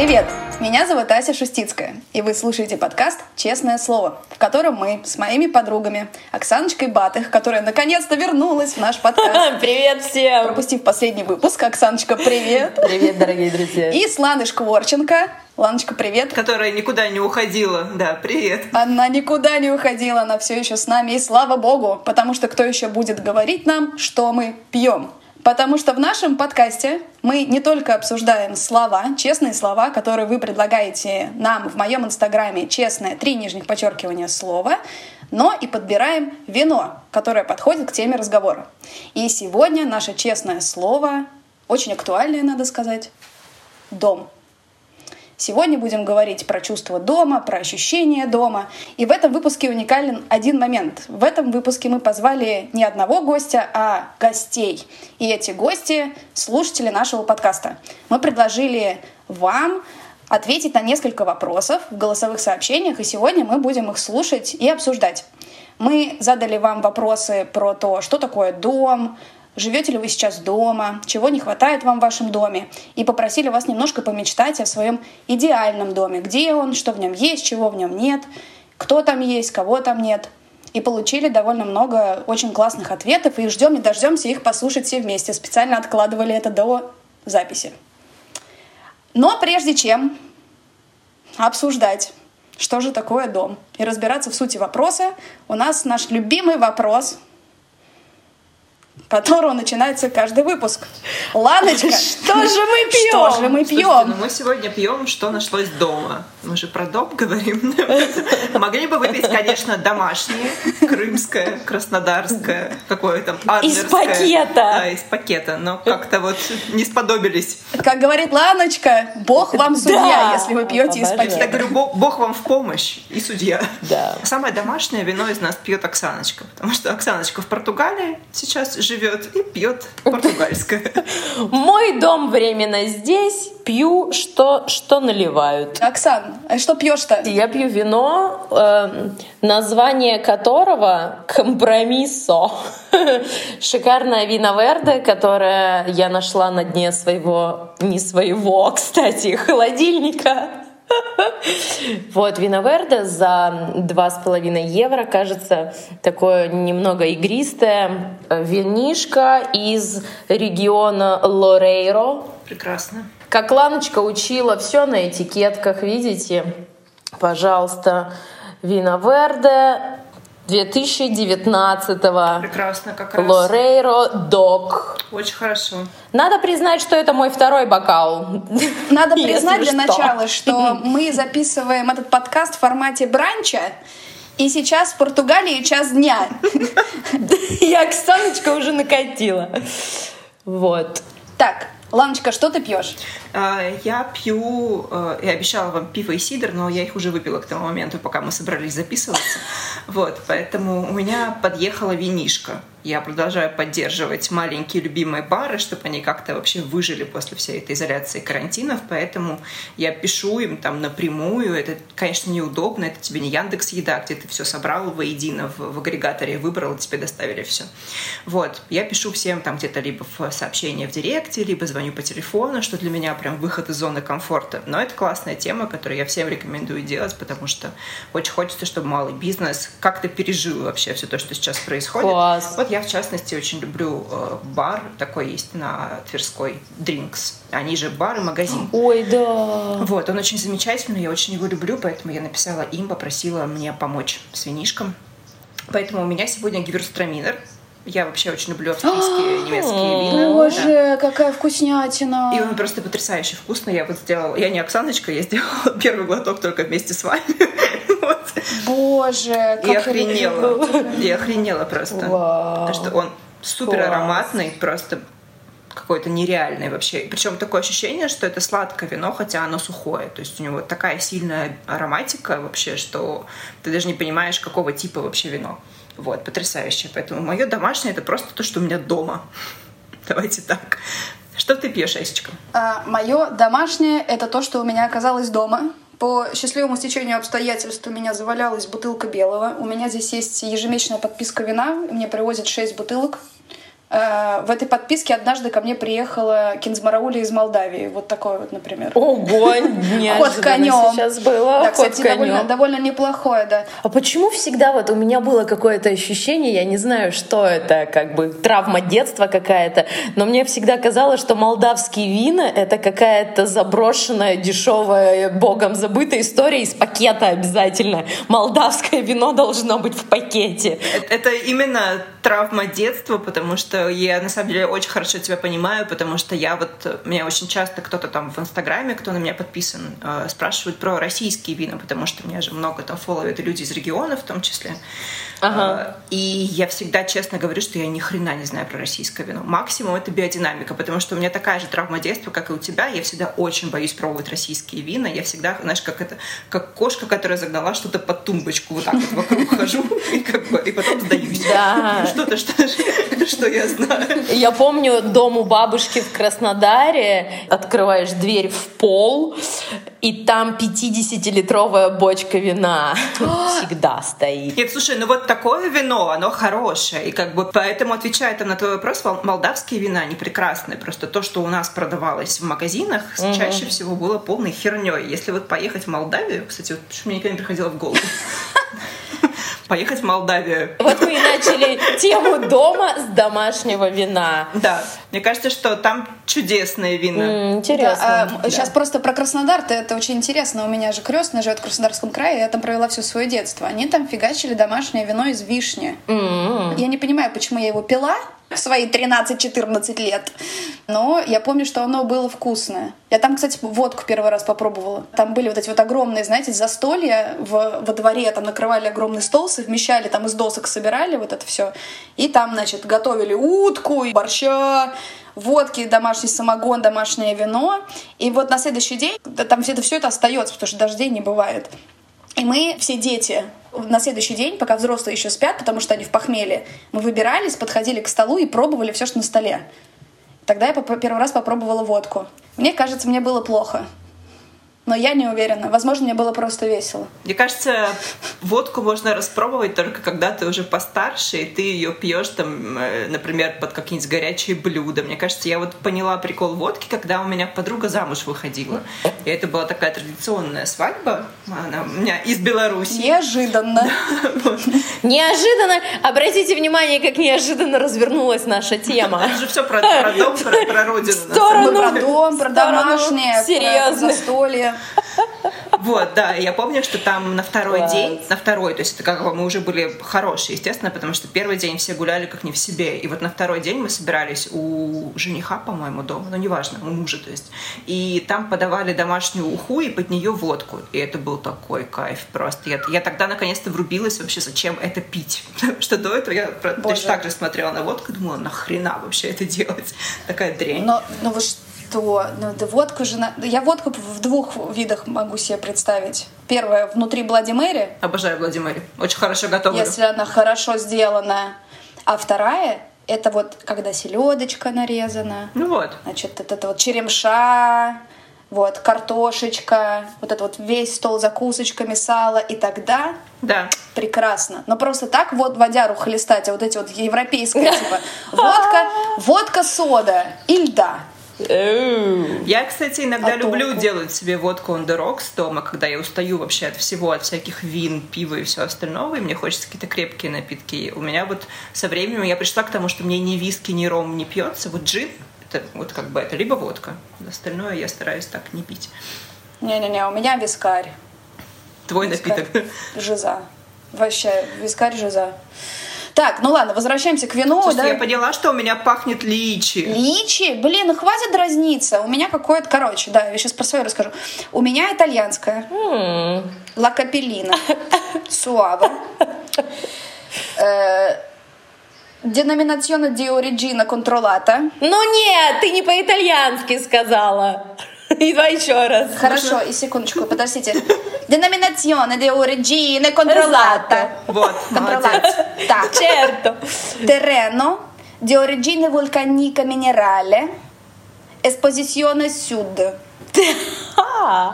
Привет! Меня зовут Ася Шустицкая, и вы слушаете подкаст «Честное слово», в котором мы с моими подругами Оксаночкой Батых, которая наконец-то вернулась в наш подкаст. Привет всем! Пропустив последний выпуск, Оксаночка, привет! Привет, дорогие друзья! И Сланы Шкворченко. Ланочка, привет! Которая никуда не уходила. Да, привет! Она никуда не уходила, она все еще с нами, и слава богу, потому что кто еще будет говорить нам, что мы пьем? Потому что в нашем подкасте мы не только обсуждаем слова, честные слова, которые вы предлагаете нам в моем инстаграме честное, три нижних подчеркивания слова, но и подбираем вино, которое подходит к теме разговора. И сегодня наше честное слово, очень актуальное, надо сказать, дом. Сегодня будем говорить про чувство дома, про ощущение дома. И в этом выпуске уникален один момент. В этом выпуске мы позвали не одного гостя, а гостей. И эти гости — слушатели нашего подкаста. Мы предложили вам ответить на несколько вопросов в голосовых сообщениях, и сегодня мы будем их слушать и обсуждать. Мы задали вам вопросы про то, что такое дом, живете ли вы сейчас дома, чего не хватает вам в вашем доме, и попросили вас немножко помечтать о своем идеальном доме, где он, что в нем есть, чего в нем нет, кто там есть, кого там нет. И получили довольно много очень классных ответов, и ждем не дождемся их послушать все вместе. Специально откладывали это до записи. Но прежде чем обсуждать, что же такое дом, и разбираться в сути вопроса, у нас наш любимый вопрос — которого начинается каждый выпуск. Ланочка, что же мы пьем? Что же мы пьем? Слушайте, ну мы сегодня пьем, что нашлось дома. Мы же про дом говорим. Могли бы выпить, конечно, домашнее, крымское, краснодарское, какое там, Из пакета. Да, из пакета. Но как-то вот не сподобились. Как говорит Ланочка, Бог вам судья, если вы пьете из пакета. Я говорю, Бог вам в помощь и судья. Да. Самое домашнее вино из нас пьет Оксаночка, потому что Оксаночка в Португалии сейчас живет и пьет португальское. Мой дом временно здесь, пью, что, что наливают. Оксан, а что пьешь-то? Я пью вино, э, название которого «Компромиссо». Шикарное вино Верде, которое я нашла на дне своего, не своего, кстати, холодильника. Вот, Виноверде за 2,5 евро, кажется, такое немного игристое винишко из региона Лорейро. Прекрасно. Как Ланочка учила, все на этикетках, видите? Пожалуйста, Виноверде 2019-го. Прекрасно, как раз. Лорейро Док. Очень хорошо. Надо признать, что это мой второй бокал. Надо признать для начала, что мы записываем этот подкаст в формате бранча, и сейчас в Португалии час дня. Я Оксаночка уже накатила. Вот. Так, Ланочка, что ты пьешь? А, я пью, э, я обещала вам пиво и сидр, но я их уже выпила к тому моменту, пока мы собрались записываться. Вот, поэтому у меня подъехала винишка. Я продолжаю поддерживать маленькие любимые бары, чтобы они как-то вообще выжили после всей этой изоляции карантинов, поэтому я пишу им там напрямую. Это, конечно, неудобно, это тебе не Яндекс Еда, где ты все собрал воедино в, в агрегаторе, выбрал, тебе доставили все. Вот, я пишу всем там где-то либо в сообщение в директе, либо звоню по телефону, что для меня прям выход из зоны комфорта. Но это классная тема, которую я всем рекомендую делать, потому что очень хочется, чтобы малый бизнес как-то пережил вообще все то, что сейчас происходит. Класс. Вот я, в частности, очень люблю э, бар, такой есть на Тверской, Drinks. Они же бар и магазин. Ой, да. Вот, он очень замечательный, я очень его люблю, поэтому я написала им, попросила мне помочь с винишком. Поэтому у меня сегодня гиверстраминер. Я вообще очень люблю австрийские, немецкие вина. Боже, Да. какая вкуснятина. И он просто потрясающе вкусный. Я вот сделала... Я не Оксаночка, я сделала первый глоток только вместе с вами. Вот. Боже, как И я охренела. И охренела просто. Вау. Потому что он супер ароматный, просто какой-то нереальный вообще. Причем такое ощущение, что это сладкое вино, хотя оно сухое. То есть у него такая сильная ароматика вообще, что ты даже не понимаешь, какого типа вообще вино. Вот, потрясающе. Поэтому мое домашнее это просто то, что у меня дома. Давайте так. Что ты пьешь, Асечка? А, мое домашнее — это то, что у меня оказалось дома. По счастливому стечению обстоятельств у меня завалялась бутылка белого. У меня здесь есть ежемесячная подписка вина. Мне привозят 6 бутылок. Э, в этой подписке однажды ко мне приехала Кинзмарауля из Молдавии. Вот такой вот, например. Ого, неожиданно конем. сейчас было. Да, Ход кстати, довольно, конем. довольно неплохое, да. А почему всегда вот у меня было какое-то ощущение, я не знаю, что это, как бы травма детства какая-то, но мне всегда казалось, что молдавские вина — это какая-то заброшенная, дешевая, богом забытая история из пакета обязательно. Молдавское вино должно быть в пакете. Это именно травма детства, потому что я на самом деле очень хорошо тебя понимаю, потому что я вот, меня очень часто кто-то там в Инстаграме, кто на меня подписан, э, спрашивают про российские вина, потому что меня же много там фолловят и люди из регионов в том числе. Ага. Э, И я всегда честно говорю, что я ни хрена не знаю про российское вино. Максимум это биодинамика, потому что у меня такая же травма детства, как и у тебя. Я всегда очень боюсь пробовать российские вина. Я всегда, знаешь, как это, как кошка, которая загнала что-то под тумбочку, вот так вот вокруг хожу и как бы и потом сдаюсь. Да. Что-то, что, что я знаю. Я помню дом у бабушки в Краснодаре. Открываешь дверь в пол, и там 50-литровая бочка вина всегда стоит. Нет, слушай, ну вот такое вино, оно хорошее. И как бы поэтому, отвечая там на твой вопрос, мол- молдавские вина, они прекрасные. Просто то, что у нас продавалось в магазинах, чаще всего было полной херней. Если вот поехать в Молдавию, кстати, вот что мне никогда не приходило в голову. Поехать в Молдавию. Вот мы и начали тему дома с домашнего вина. Да, мне кажется, что там чудесные вина. Интересно. Сейчас просто про Краснодар, то это очень интересно. У меня же крестная живет в Краснодарском крае, я там провела все свое детство. Они там фигачили домашнее вино из вишни. Я не понимаю, почему я его пила в свои 13-14 лет. Но я помню, что оно было вкусное. Я там, кстати, водку первый раз попробовала. Там были вот эти вот огромные, знаете, застолья в, во дворе. Там накрывали огромный стол, совмещали, там из досок собирали вот это все. И там, значит, готовили утку, и борща, водки, домашний самогон, домашнее вино. И вот на следующий день там все это, все это остается, потому что дождей не бывает. И мы, все дети, на следующий день, пока взрослые еще спят, потому что они в похмелье, мы выбирались, подходили к столу и пробовали все, что на столе. Тогда я первый раз попробовала водку. Мне кажется, мне было плохо. Но я не уверена. Возможно, мне было просто весело. Мне кажется, водку можно распробовать только когда ты уже постарше, и ты ее пьешь там, э, например, под какие-нибудь горячие блюда. Мне кажется, я вот поняла прикол водки, когда у меня подруга замуж выходила. И это была такая традиционная свадьба. Она у меня из Беларуси. Неожиданно. Неожиданно, обратите внимание, как неожиданно развернулась наша тема. Это же все про, про дом, про, про родину. сторону. про дом, про домашнее, про застолье. Вот, да, я помню, что там на второй Класс. день, на второй, то есть это как бы мы уже были хорошие, естественно, потому что первый день все гуляли как не в себе, и вот на второй день мы собирались у жениха, по-моему, дома, ну неважно, у мужа, то есть, и там подавали домашнюю уху и под нее водку, и это был такой кайф просто. Я, я тогда наконец-то врубилась вообще, зачем это пить, потому что до этого я Боже. точно так же смотрела на водку и думала, нахрена вообще это делать, такая дрянь. Но, ну вы что? Ну, да водку же... на- Я водку в двух видах могу себе представить. Первое, внутри Блади Мэри, Обожаю Владимире, очень хорошо готовлю. если она хорошо сделана. А вторая, это вот когда селедочка нарезана, Ну вот. значит, это, это вот черемша, вот, картошечка, вот это вот весь стол закусочками, сало, и тогда Да. прекрасно. Но просто так вот водяру хлестать, а вот эти вот европейские, типа, водка, водка, сода и льда. Я, кстати, иногда А люблю толку? делать себе водку on the rocks дома, когда я устаю вообще от всего, от всяких вин, пива и все остальное, и мне хочется какие-то крепкие напитки. У меня вот со временем я пришла к тому, что мне ни виски, ни ром не пьется. Вот джин, это вот как бы это либо водка, остальное я стараюсь так не пить. Не-не-не, у меня вискарь. Твой Вискарь. напиток. Жиза. Вообще, вискарь, жиза. Так, ну ладно, возвращаемся к вину. Слушайте, да? я поняла, что у меня пахнет личи. Личи? Блин, ну хватит дразниться. У меня какое-то... Короче, да, я сейчас про свое расскажу. У меня итальянская. М. Ла Капеллина. Суава. Э, Denominazione di origine controllata. Ну нет, ты не по-итальянски сказала. И давай еще раз. Хорошо, и секундочку, подождите. Denominazione di origine controllata. Вот. Controllata. Так. Черто. Terreno di origine vulcanica minerale. Esposizione sud.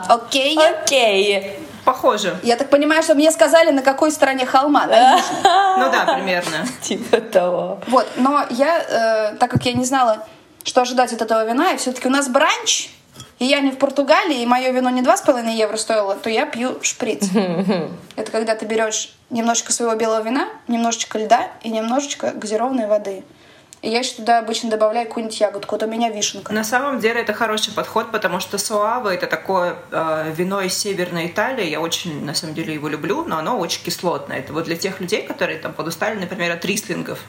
Ok? Окей. Похоже. Я так понимаю, что мне сказали, на какой стороне холма, южной. Ну да, примерно. Типа того. Вот, но я, э, так как я не знала, что ожидать от этого вина, и все-таки у нас бранч, и я не в Португалии, и мое вино не 2,5 евро стоило, то я пью шприц. Это когда ты берешь немножечко своего белого вина, немножечко льда и немножечко газированной воды. И я еще туда обычно добавляю какую-нибудь ягодку. Вот у меня вишенка. На самом деле это хороший подход, потому что суава это такое э, вино из Северной Италии. Я очень, на самом деле, его люблю, но оно очень кислотное. Это вот для тех людей, которые там подустали, например, от рислингов.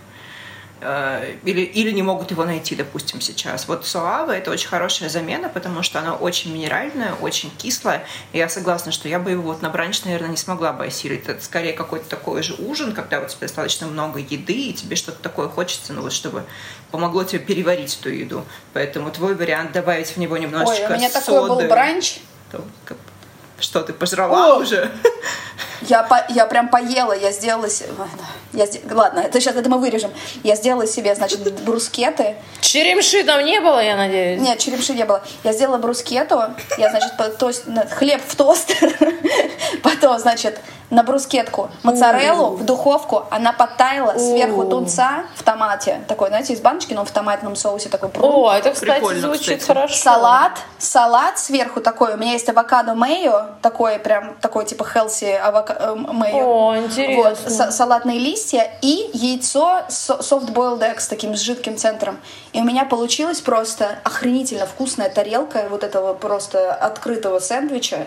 Э, или, или не могут его найти, допустим, сейчас. Вот суава это очень хорошая замена, потому что оно очень минеральное, очень кислое. И я согласна, что я бы его вот на бранч, наверное, не смогла бы осилить. Это скорее какой-то такой же ужин, когда у тебя достаточно много еды, и тебе что-то такое хочется, ну вот чтобы помогло тебе переварить эту еду. Поэтому твой вариант добавить в него немножечко Ой, у меня соды. такой был бранч. Что, ты пожрала О! уже? Я, по- я прям поела, я сделала... се- Я, Ладно, это сейчас это мы вырежем. Я сделала себе, значит, брускеты. Черемши там не было, я надеюсь? Нет, черемши не было. Я сделала брускету. Я, значит, по- тост- хлеб в тостер. Потом, значит, на брускетку моцареллу в духовку. Она подтаяла. Сверху тунца в томате. Такой, знаете, из баночки, но в томатном соусе такой прун. О, это, кстати, Прикольно, звучит кстати. хорошо. Салат, салат сверху такой. У меня есть авокадо мейо, такой прям такой типа healthy авокадо мейо. О, интересно. Вот, са- салатные листья и яйцо со- soft boiled egg с таким с жидким центром. И у меня получилась просто охренительно вкусная тарелка вот этого просто открытого сэндвича.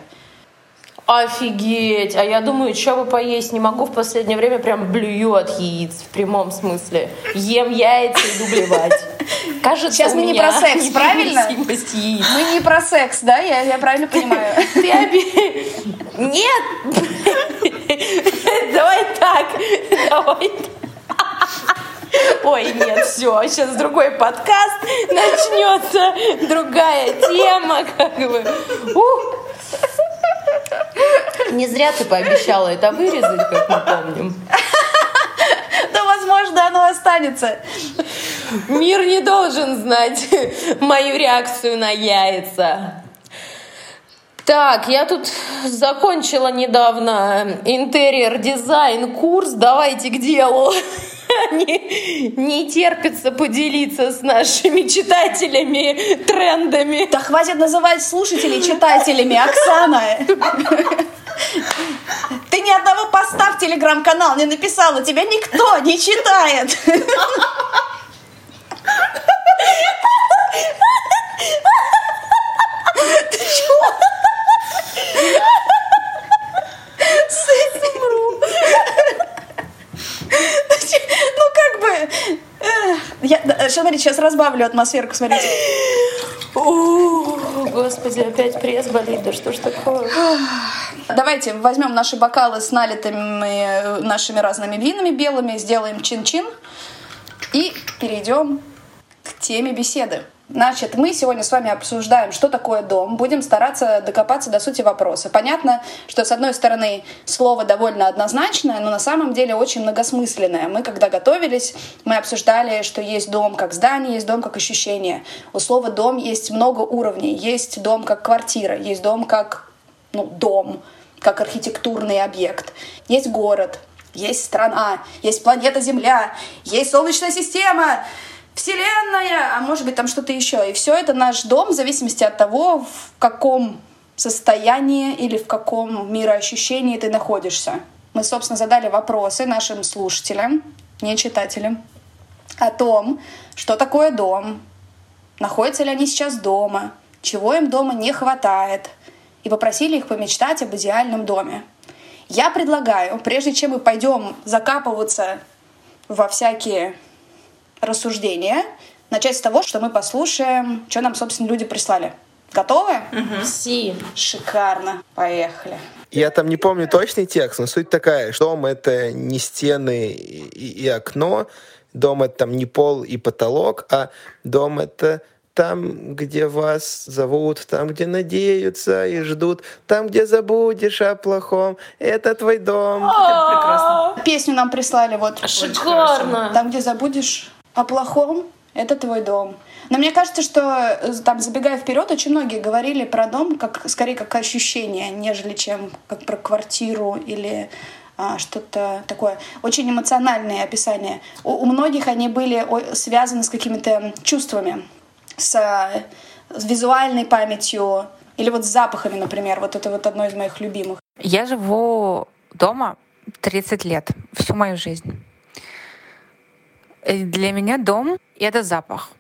Офигеть! А я думаю, что бы поесть? Не могу в последнее время прям блюю от яиц в прямом смысле. Ем яйца, иду блевать. Кажется, Сейчас мы не про секс, правильно? Мы не про секс, да? Я, я правильно понимаю? Ты обе- Нет! Давай так. Давай так. Ой, нет, все, сейчас другой подкаст начнется, другая тема, как бы. Ух. Не зря ты пообещала это вырезать, как мы помним. Да, возможно, оно останется. Мир не должен знать мою реакцию на яйца. Так, я тут закончила недавно интерьер-дизайн курс. Давайте к делу. Не, не терпится поделиться с нашими читателями трендами. Да хватит называть слушателей читателями, Оксана. Ты ни одного поста в телеграм-канал не написала, тебя никто не читает. Ты чего? Ну, как бы... э, Я, да, смотрите, сейчас разбавлю атмосферку, смотрите. О, господи, опять пресс болит. Да что ж такое? Давайте возьмем наши бокалы с налитыми э, нашими разными винами белыми, сделаем чин-чин и перейдем к теме беседы. Значит, мы сегодня с вами обсуждаем, что такое дом. Будем стараться докопаться до сути вопроса. Понятно, что с одной стороны слово довольно однозначное, но на самом деле очень многосмысленное. Мы, когда готовились, мы обсуждали, что есть дом как здание, есть дом как ощущение. У слова дом есть много уровней. Есть дом как квартира, есть дом как ну, дом, как архитектурный объект. Есть город, есть страна, есть планета Земля, есть Солнечная система, Вселенная, а может быть там что-то еще. И все это наш дом в зависимости от того, в каком состоянии или в каком мироощущении ты находишься. Мы, собственно, задали вопросы нашим слушателям, не читателям, о том, что такое дом, находятся ли они сейчас дома, чего им дома не хватает, и попросили их помечтать об идеальном доме. Я предлагаю, прежде чем мы пойдем закапываться во всякие рассуждения, начать с того, что мы послушаем, что нам, собственно, люди прислали. Готовы? Си. Шикарно. Поехали. Я там не помню точный текст, но суть такая, что дом — это не стены и, и окно, дом — это там не пол и потолок, а дом — это там, где вас зовут, там, где надеются и ждут, там, где забудешь о плохом, это твой дом. Это прекрасно. Песню нам прислали вот. Шикарно. Там, где забудешь о плохом, Это твой дом. Но мне кажется, что э, там, забегая вперед, очень многие говорили про дом как скорее как ощущение, нежели чем как про квартиру или а, что-то такое. Очень эмоциональные описания. У, у многих они были связаны с какими-то чувствами, с, с визуальной памятью или вот с запахами, например. Вот это вот одно из моих любимых. Я живу дома 30 лет, всю мою жизнь. И для меня дом — это запах.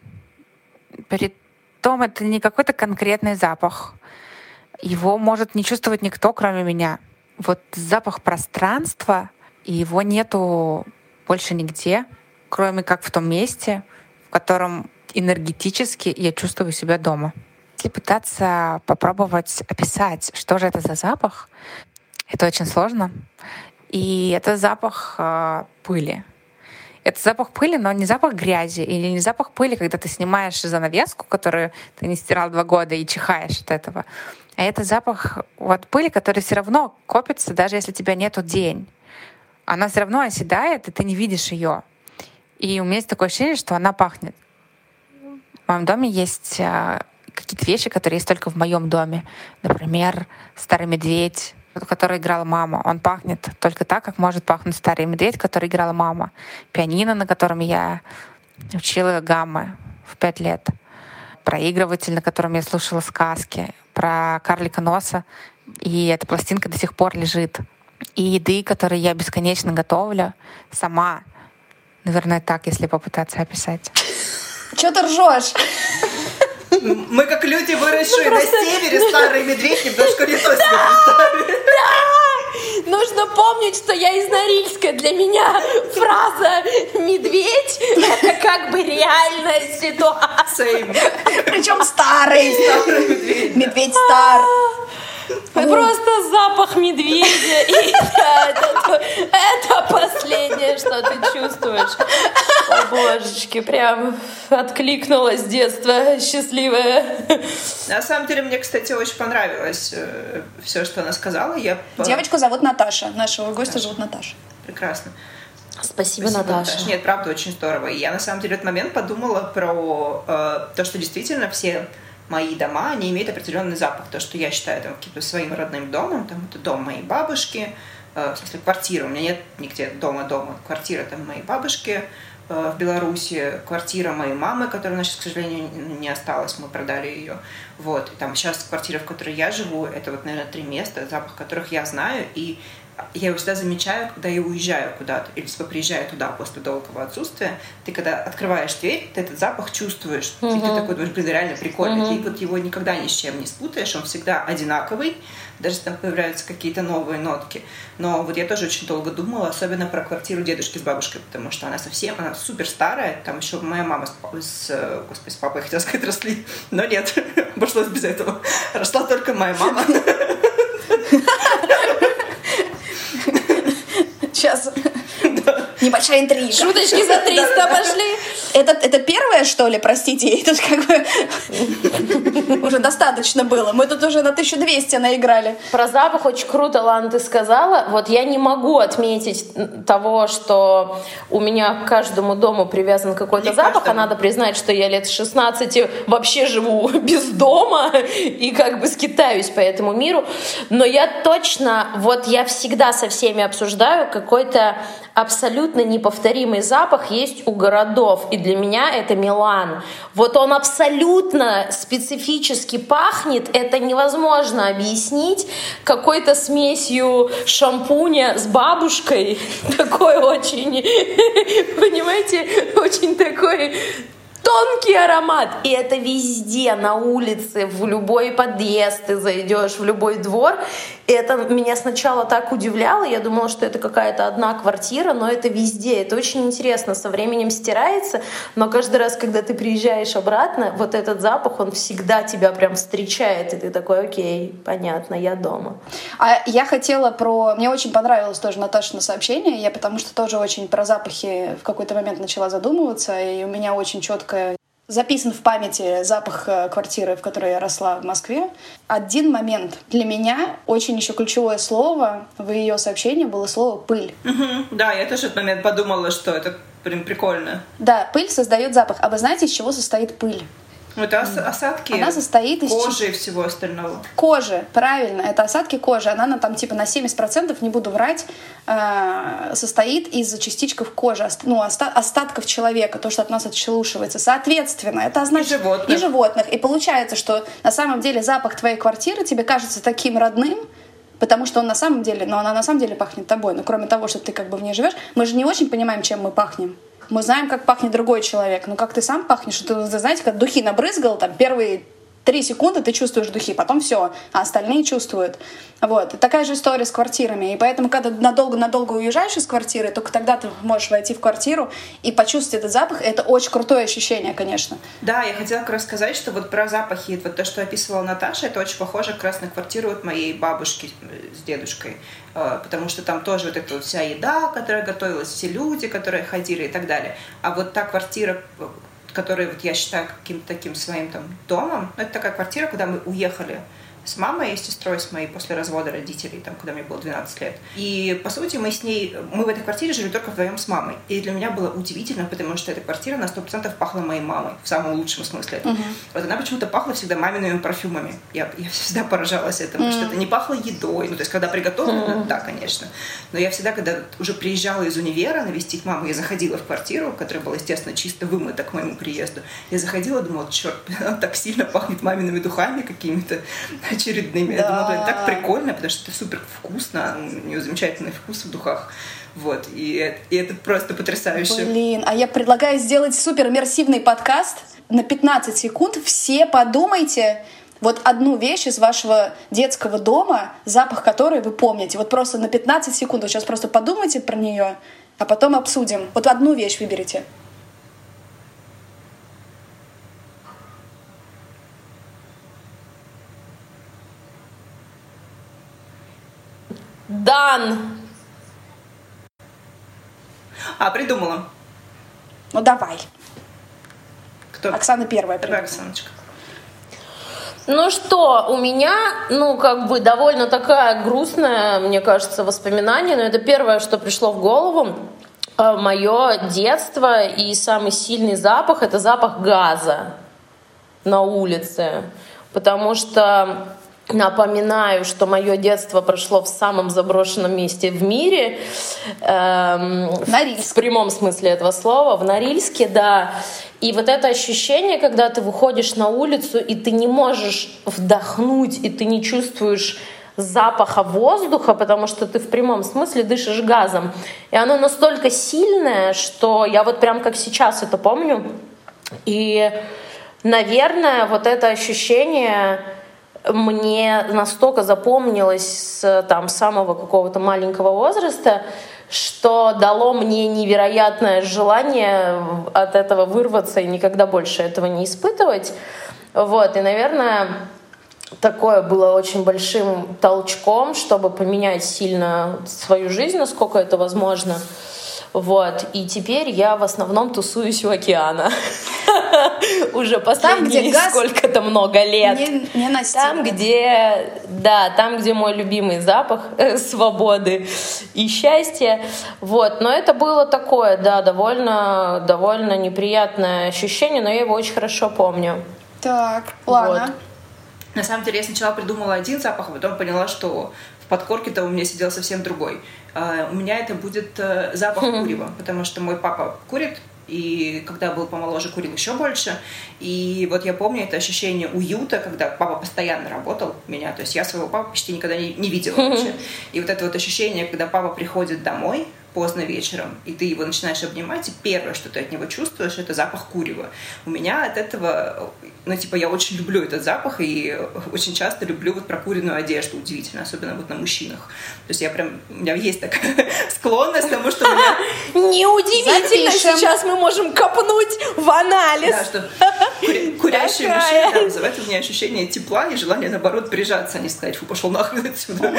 Притом это не какой-то конкретный запах. Его может не чувствовать никто, кроме меня. Вот запах пространства, и его нету больше нигде, кроме как в том месте, в котором энергетически я чувствую себя дома. Если пытаться попробовать описать, что же это за запах, это очень сложно. И это запах э, пыли. Это запах пыли, но не запах грязи или не запах пыли, когда ты снимаешь занавеску, которую ты не стирал два года и чихаешь от этого. А это запах вот пыли, который все равно копится, даже если тебя нету день. Она все равно оседает, и ты не видишь ее. И у меня есть такое ощущение, что она пахнет. В моем доме есть а, какие-то вещи, которые есть только в моем доме. Например, старый медведь, который играла мама. Он пахнет только так, как может пахнуть старый медведь, который играла мама. Пианино, на котором я учила гаммы в пять лет. Проигрыватель, на котором я слушала сказки. Про карлика носа. И эта пластинка до сих пор лежит. И еды, которые я бесконечно готовлю сама. Наверное, так, если попытаться описать. Че ты ржешь? Мы как люди, выросшие ну, на севере, старый медведь немножко не то себе! Нужно помнить, что я из Норильска. Для меня фраза «медведь» — это как бы реальная ситуация. Причем старый. Старый медведь. Медведь стар. Просто запах медведя. И это, это последнее, что ты чувствуешь. О, божечки, прям откликнулась детство счастливое. На самом деле, мне, кстати, очень понравилось э, все, что она сказала. Я... Девочку зовут Наташа. Нашего гостя зовут Наташа. Прекрасно. Спасибо, Спасибо Наташа. Наташа. Нет, правда, очень здорово. И я, на самом деле, в этот момент подумала про э, то, что действительно все мои дома, они имеют определенный запах. То, что я считаю там, каким-то своим родным домом, там, это дом моей бабушки, э, в смысле квартира, у меня нет нигде дома-дома, квартира там моей бабушки э, в Беларуси, квартира моей мамы, которая у сейчас, к сожалению, не осталась, мы продали ее. Вот, и там сейчас квартира, в которой я живу, это вот, наверное, три места, запах которых я знаю, и я его всегда замечаю, когда я уезжаю куда-то, или типа приезжаю туда после долгого отсутствия, ты когда открываешь дверь, ты этот запах чувствуешь, uh-huh. и ты такой думаешь, блин, реально прикольно, uh-huh. ты вот его никогда ни с чем не спутаешь, он всегда одинаковый, даже там появляются какие-то новые нотки. Но вот я тоже очень долго думала, особенно про квартиру дедушки с бабушкой, потому что она совсем, она супер старая, там еще моя мама с, с господи, с папой, хотела сказать, росли, но нет, обошлось без этого. Росла только моя мама. Сейчас небольшая интрига. Шуточки за 300 пошли. Это, это первое, что ли, простите? Это как бы уже достаточно было. Мы тут уже на 1200 наиграли. Про запах очень круто, Лана, ты сказала. Вот я не могу отметить того, что у меня к каждому дому привязан какой-то запах, а надо признать, что я лет 16 вообще живу без дома и как бы скитаюсь по этому миру. Но я точно, вот я всегда со всеми обсуждаю какой-то абсолютно неповторимый запах есть у городов. И для меня это Милан. Вот он абсолютно специфически пахнет. Это невозможно объяснить какой-то смесью шампуня с бабушкой. Такой очень, понимаете, очень такой тонкий аромат. И это везде, на улице, в любой подъезд ты зайдешь, в любой двор. И это меня сначала так удивляло. Я думала, что это какая-то одна квартира, но это везде. Это очень интересно. Со временем стирается, но каждый раз, когда ты приезжаешь обратно, вот этот запах, он всегда тебя прям встречает. И ты такой, окей, понятно, я дома. А я хотела про... Мне очень понравилось тоже Наташина сообщение. Я потому что тоже очень про запахи в какой-то момент начала задумываться. И у меня очень четко записан в памяти запах э, квартиры, в которой я росла в Москве. Один момент. Для меня очень еще ключевое слово в ее сообщении было слово «пыль». Угу, да, я тоже в этот момент подумала, что это Прям прикольно. Да, пыль создает запах. А вы знаете, из чего состоит пыль? Ну, это ос- осадки Она состоит из кожи и всего остального. кожи, правильно, это осадки кожи. Она на там типа на 70%, не буду врать, э, состоит из частичков кожи, ост- ну, оста- остатков человека, то, что от нас отшелушивается. Соответственно, это значит... И животных. И животных. И получается, что на самом деле запах твоей квартиры тебе кажется таким родным, потому что он на самом деле, но она на самом деле пахнет тобой. Но кроме того, что ты как бы в ней живешь, мы же не очень понимаем, чем мы пахнем. Мы знаем, как пахнет другой человек. Но как ты сам пахнешь, ты, знаете, как духи набрызгал, там первые три секунды ты чувствуешь духи, потом все, а остальные чувствуют. Вот. Такая же история с квартирами. И поэтому, когда надолго-надолго уезжаешь из квартиры, только тогда ты можешь войти в квартиру и почувствовать этот запах. Это очень крутое ощущение, конечно. Да, я хотела как раз сказать, что вот про запахи, вот то, что описывала Наташа, это очень похоже как раз на квартиру от моей бабушки э, с дедушкой. Э, Потому что там тоже вот эта вот вся еда, которая готовилась, все люди, которые ходили и так далее. А вот та квартира, которую вот я считаю каким-то таким своим там домом, ну, это такая квартира, куда мы уехали с мамой и с сестрой с моей после развода родителей, там, когда мне было 12 лет. И, по сути, мы с ней, мы в этой квартире жили только вдвоем с мамой. И для меня было удивительно, потому что эта квартира на 100% пахла моей мамой, в самом лучшем смысле. этого. Вот она почему-то пахла всегда мамиными парфюмами. Я, я всегда поражалась этому, что это не пахло едой. Ну, то есть, когда приготовлено, да, конечно. Но я всегда, когда уже приезжала из универа навестить маму, я заходила в квартиру, которая была, естественно, чисто вымыта к моему приезду. Я заходила, думала, черт, так сильно пахнет мамиными духами какими-то очередными. Я думала, блин, так прикольно, потому что это супер вкусно, у нее замечательный вкус в духах. Вот, и, это- и это просто потрясающе. Блин, а я предлагаю сделать супер иммерсивный подкаст на 15 секунд. Все подумайте вот одну вещь из вашего детского дома, запах которой вы помните. Вот просто на 15 секунд. Вот сейчас просто подумайте про нее, а потом обсудим. Вот одну вещь выберите. Дан! А, придумала. Ну давай. Кто? Оксана первая Давай, придумала. Оксаночка. Ну что, у меня, ну, как бы довольно такая грустная, мне кажется, воспоминание, но это первое, что пришло в голову. Мое детство и самый сильный запах — это запах газа на улице. Потому что напоминаю, что мое детство прошло в самом заброшенном месте в мире. эм, В Норильск. в прямом смысле этого слова, в Норильске, да. И вот это ощущение, когда ты выходишь на улицу, и ты не можешь вдохнуть, и ты не чувствуешь запаха воздуха, потому что ты в прямом смысле дышишь газом. И оно настолько сильное, что я вот прям как сейчас это помню. И, наверное, вот это ощущение мне настолько запомнилось с там, самого какого-то маленького возраста, что дало мне невероятное желание от этого вырваться и никогда больше этого не испытывать. Вот, и, наверное, такое было очень большим толчком, чтобы поменять сильно свою жизнь, насколько это возможно. Вот. И теперь я в основном тусуюсь у океана. Уже последние где газ сколько-то много лет. Не, не Там, где, да, там, где мой любимый запах э, свободы и счастья. Вот, но это было такое, да, довольно, довольно неприятное ощущение, но я его очень хорошо помню. Так, ладно. Вот. На самом деле, я сначала придумала один запах, а потом поняла, что в подкорке-то у меня сидел совсем другой. А, У меня это будет э, запах курева, потому что мой папа курит, и когда был помоложе, курил еще больше. И вот я помню это ощущение уюта, когда папа постоянно работал меня. То есть я своего папы почти никогда не, не видела вообще. И вот это вот ощущение, когда папа приходит домой поздно вечером, и ты его начинаешь обнимать, и первое, что ты от него чувствуешь, это запах курева. У меня от этого, ну, типа, я очень люблю этот запах, и очень часто люблю вот прокуренную одежду, удивительно, особенно вот на мужчинах. То есть я прям, у меня есть такая склонность к тому, что у меня Неудивительно, сейчас мы можем копнуть в анализ. Да, что мужчина да, вызывает у меня ощущение тепла и желание, наоборот, прижаться, а не сказать, фу, пошел нахрен отсюда.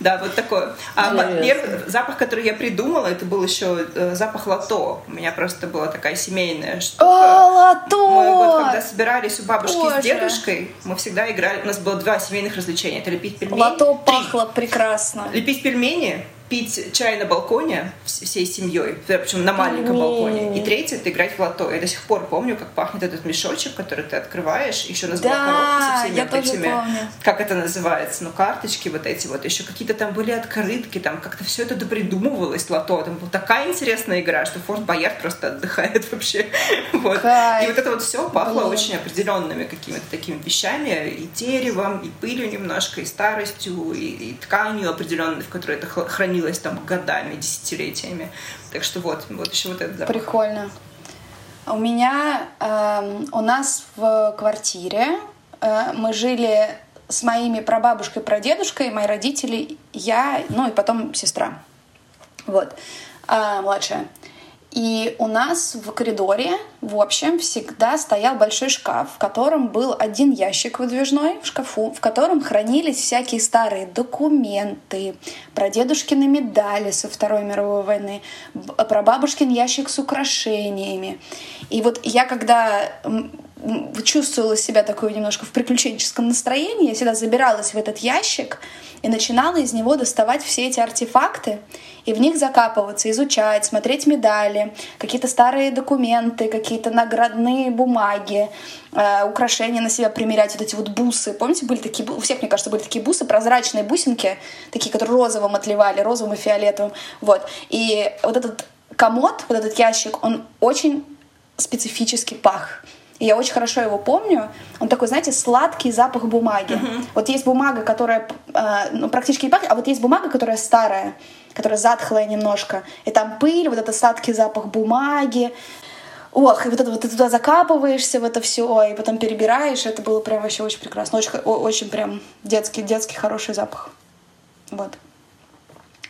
Да, вот такое. А первый запах, который я придумала, это был еще э, запах лото. У меня просто была такая семейная штука. О, лото! Вот когда собирались у бабушки Боже. с дедушкой, мы всегда играли, у нас было два семейных развлечения. Это лепить пельмени. Лото пахло прекрасно. Лепить пельмени пить чай на балконе всей семьей, причем на маленьком Не. балконе. И третье это играть в лото. Я до сих пор помню, как пахнет этот мешочек, который ты открываешь, еще на Да, коробка со всеми я вот тоже этими, помню. как это называется, ну карточки вот эти вот, еще какие-то там были открытки, там как-то все это допридумывалось лото. Там была такая интересная игра, что Форт Боярд просто отдыхает вообще. Вот. Кайф. И вот это вот все пахло Блин. очень определенными какими-то такими вещами, и деревом, и пылью немножко, и старостью, и, и тканью определенной, в которой это хла- хранилось там годами, десятилетиями. Так что вот, вот еще вот это запах. Прикольно. У меня, эм, у нас в квартире э, мы жили с моими прабабушкой, прадедушкой, мои родители, я, ну и потом сестра. Вот, а, младшая. И у нас в коридоре, в общем, всегда стоял большой шкаф, в котором был один ящик выдвижной в шкафу, в котором хранились всякие старые документы, прадедушкины медали со Второй мировой войны, б- прабабушкин ящик с украшениями. И вот я когда чувствовала себя такой немножко в приключенческом настроении, я всегда забиралась в этот ящик и начинала из него доставать все эти артефакты и в них закапываться, изучать, смотреть медали, какие-то старые документы, какие-то наградные бумаги, э, украшения на себя примерять, вот эти вот бусы. Помните, были такие, у всех, мне кажется, были такие бусы, прозрачные бусинки, такие, которые розовым отливали, розовым и фиолетовым. Вот. И вот этот комод, вот этот ящик, он очень специфически пах. И я очень хорошо его помню. Он такой, знаете, сладкий запах бумаги. Вот есть бумага, которая э, ну, практически не пахнет, а вот есть бумага, которая старая, которая затхлая немножко. И там пыль, вот этот сладкий запах бумаги. Ох, и вот это вот ты туда закапываешься в это все, и потом перебираешь. Это было прям вообще очень прекрасно. Очень, очень прям детский, детский хороший запах. Вот.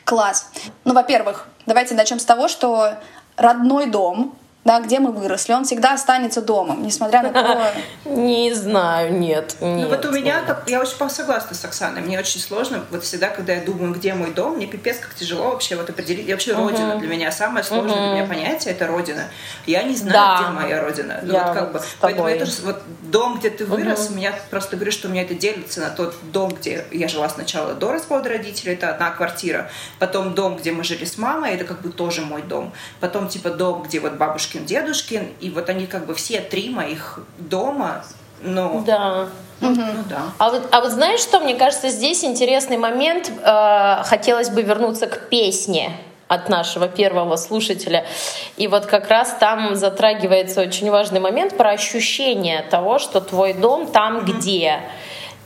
Класс. Ну, во-первых, давайте начнем с того, что родной дом, да, где мы выросли, он всегда останется домом, несмотря на то... Не знаю, нет. Ну вот у меня, как, я очень согласна с Оксаной, мне очень сложно, вот всегда, когда я думаю, где мой дом, мне пипец как тяжело вообще вот определить, и вообще родина для меня, самое сложное для меня понятие это родина. Я не знаю, Да. где моя родина. Ну, Я вот как бы, поэтому я тобой. тоже, вот дом, где ты вырос, у меня просто говорю, что у меня это делится на тот дом, где я жила сначала до развода родителей, это одна квартира, потом дом, где мы жили с мамой, это как бы тоже мой дом, потом типа дом, где вот бабушкин, дедушкин, и вот они как бы все три моих дома, ну, Да. ну, ну да. А вот, а вот знаешь, что мне кажется, здесь интересный момент. Э, хотелось бы вернуться к песне от нашего первого слушателя. И вот как раз там затрагивается очень важный момент про ощущение того, что твой дом там, где.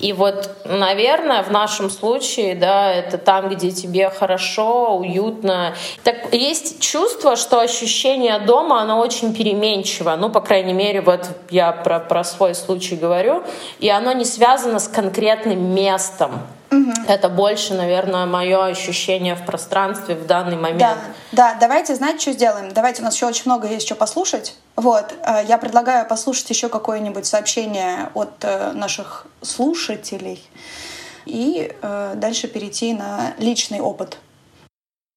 И вот, наверное, в нашем случае, да, это там, где тебе хорошо, уютно. Так есть чувство, что ощущение дома, оно очень переменчиво. Ну, по крайней мере, вот я про, про свой случай говорю. И оно не связано с конкретным местом. Это больше, наверное, мое ощущение в пространстве в данный Да, момент. да, давайте, знаете, что сделаем? Давайте, у нас еще очень много есть что послушать. Вот, э, я предлагаю послушать еще какое-нибудь сообщение от э, наших слушателей и э, дальше перейти на личный опыт.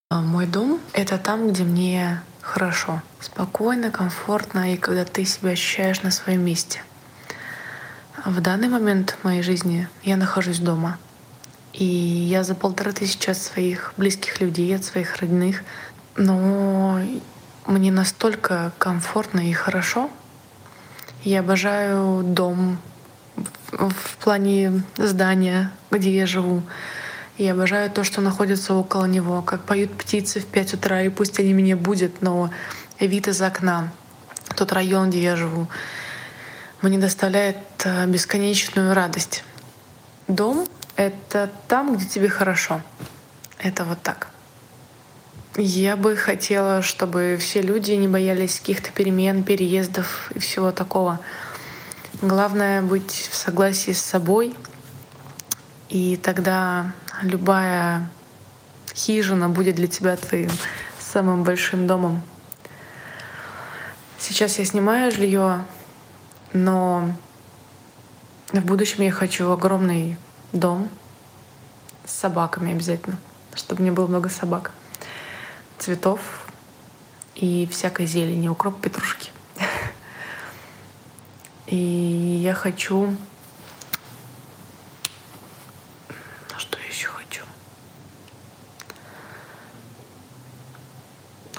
А Мой дом — это там, где мне хорошо, спокойно, комфортно и когда ты себя ощущаешь на своем месте. В данный момент в моей жизни я нахожусь дома. И я за полторы тысячи от своих близких людей, от своих родных. Но мне настолько комфортно и хорошо. Я обожаю дом в плане здания, где я живу. Я обожаю то, что находится около него, как поют птицы в 5 утра, и пусть они меня будут, но вид из окна, тот район, где я живу, мне доставляет э, бесконечную радость. Дом — это там, где тебе хорошо. Это вот так. Я бы хотела, чтобы все люди не боялись каких-то перемен, переездов и всего такого. Главное быть в согласии с собой, и тогда любая хижина будет для тебя твоим самым большим домом. Сейчас я снимаю жилье, но в будущем я хочу огромный дом с собаками обязательно, чтобы мне было много собак, цветов и всякой зелени, укроп, петрушки. И я хочу... Что я еще хочу?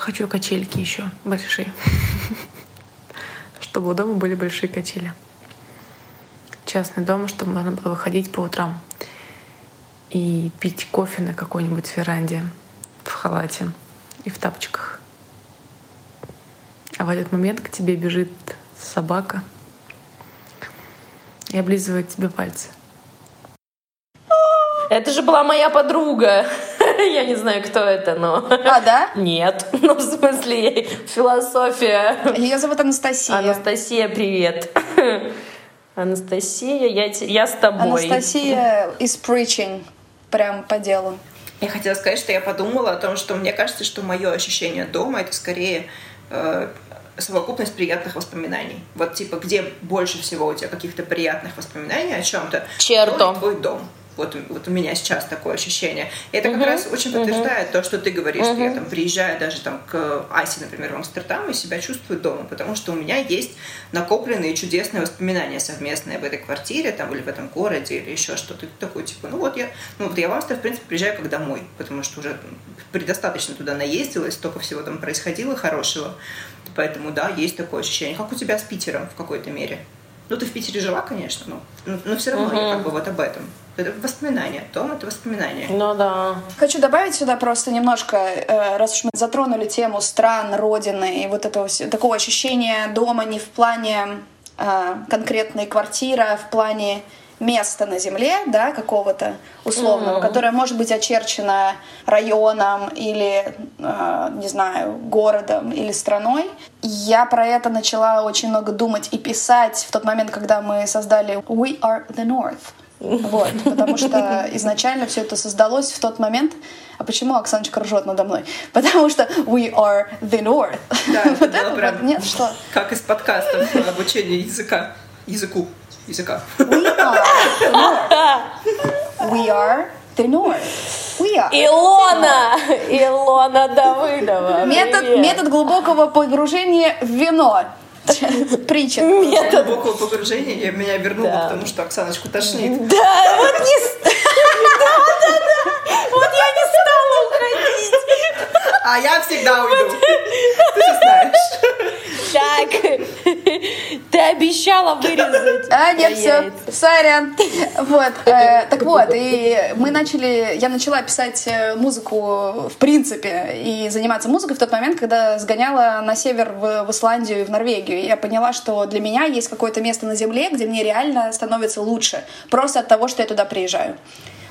хочу качельки еще большие. Чтобы у дома были большие качели. Частный дом, чтобы можно было выходить по утрам и пить кофе на какой-нибудь веранде в халате и в тапочках. А в этот момент к тебе бежит собака и облизывает тебе пальцы. Это же была моя подруга. Я не знаю, кто это, но... А, да? Нет. Ну, в смысле, философия. Ее зовут Анастасия. Анастасия, привет. Анастасия, я, я с тобой. Анастасия is preaching. Прям по делу. Я хотела сказать, что я подумала о том, что мне кажется, что мое ощущение дома это скорее э, совокупность приятных воспоминаний. Вот типа, где больше всего у тебя каких-то приятных воспоминаний о чем-то, Черто. твой дом. Вот, вот у меня сейчас такое ощущение. И это как раз очень подтверждает uh-huh. то, что ты говоришь, что я там приезжаю даже там к Асе, например, в Амстердам и себя чувствую дома, потому что у меня есть накопленные чудесные воспоминания совместные в этой квартире там или в этом городе или еще что-то такое типа. Ну вот я, ну вот я в Амстердам в принципе приезжаю как домой, потому что уже предостаточно туда наездилась, столько всего там происходило хорошего, поэтому да, есть такое ощущение. Как у тебя с Питером в какой-то мере? Ну, ты в Питере жила, конечно, но, но, но все равно угу. я как бы вот об этом. Это воспоминания. Дом — это воспоминания. Ну да. Хочу добавить сюда просто немножко, э, раз уж мы затронули тему стран, родины и вот этого такого ощущения дома не в плане э, конкретной квартиры, а в плане места на земле, да, какого-то условного, mm-hmm. которое может быть очерчено районом или, э, не знаю, городом или страной. Я про это начала очень много думать и писать в тот момент, когда мы создали We Are the North. Вот, потому что изначально все это создалось в тот момент. А почему Оксаночка ржет надо мной? Потому что we are the North. Да, это вот это прям вот, нет, что? как из подкастов обучения языка, языку языка. We are the North. We are the North. We are. Илона! Илона Давыдова. Метод, метод глубокого погружения в вино. Притча. Метод глубокого погружения меня вернуло, да. потому что Оксаночку тошнит. Да, вот не... Да, да, да. Вот я не стала уходить. А я всегда уйду. Ты же знаешь. Так, ты обещала вырезать. А, нет, все, сорян. Вот, э, так вот, и мы начали, я начала писать э, музыку в принципе и заниматься музыкой в тот момент, когда сгоняла на север в, в Исландию и в Норвегию. Я поняла, что для меня есть какое-то место на земле, где мне реально становится лучше, просто от того, что я туда приезжаю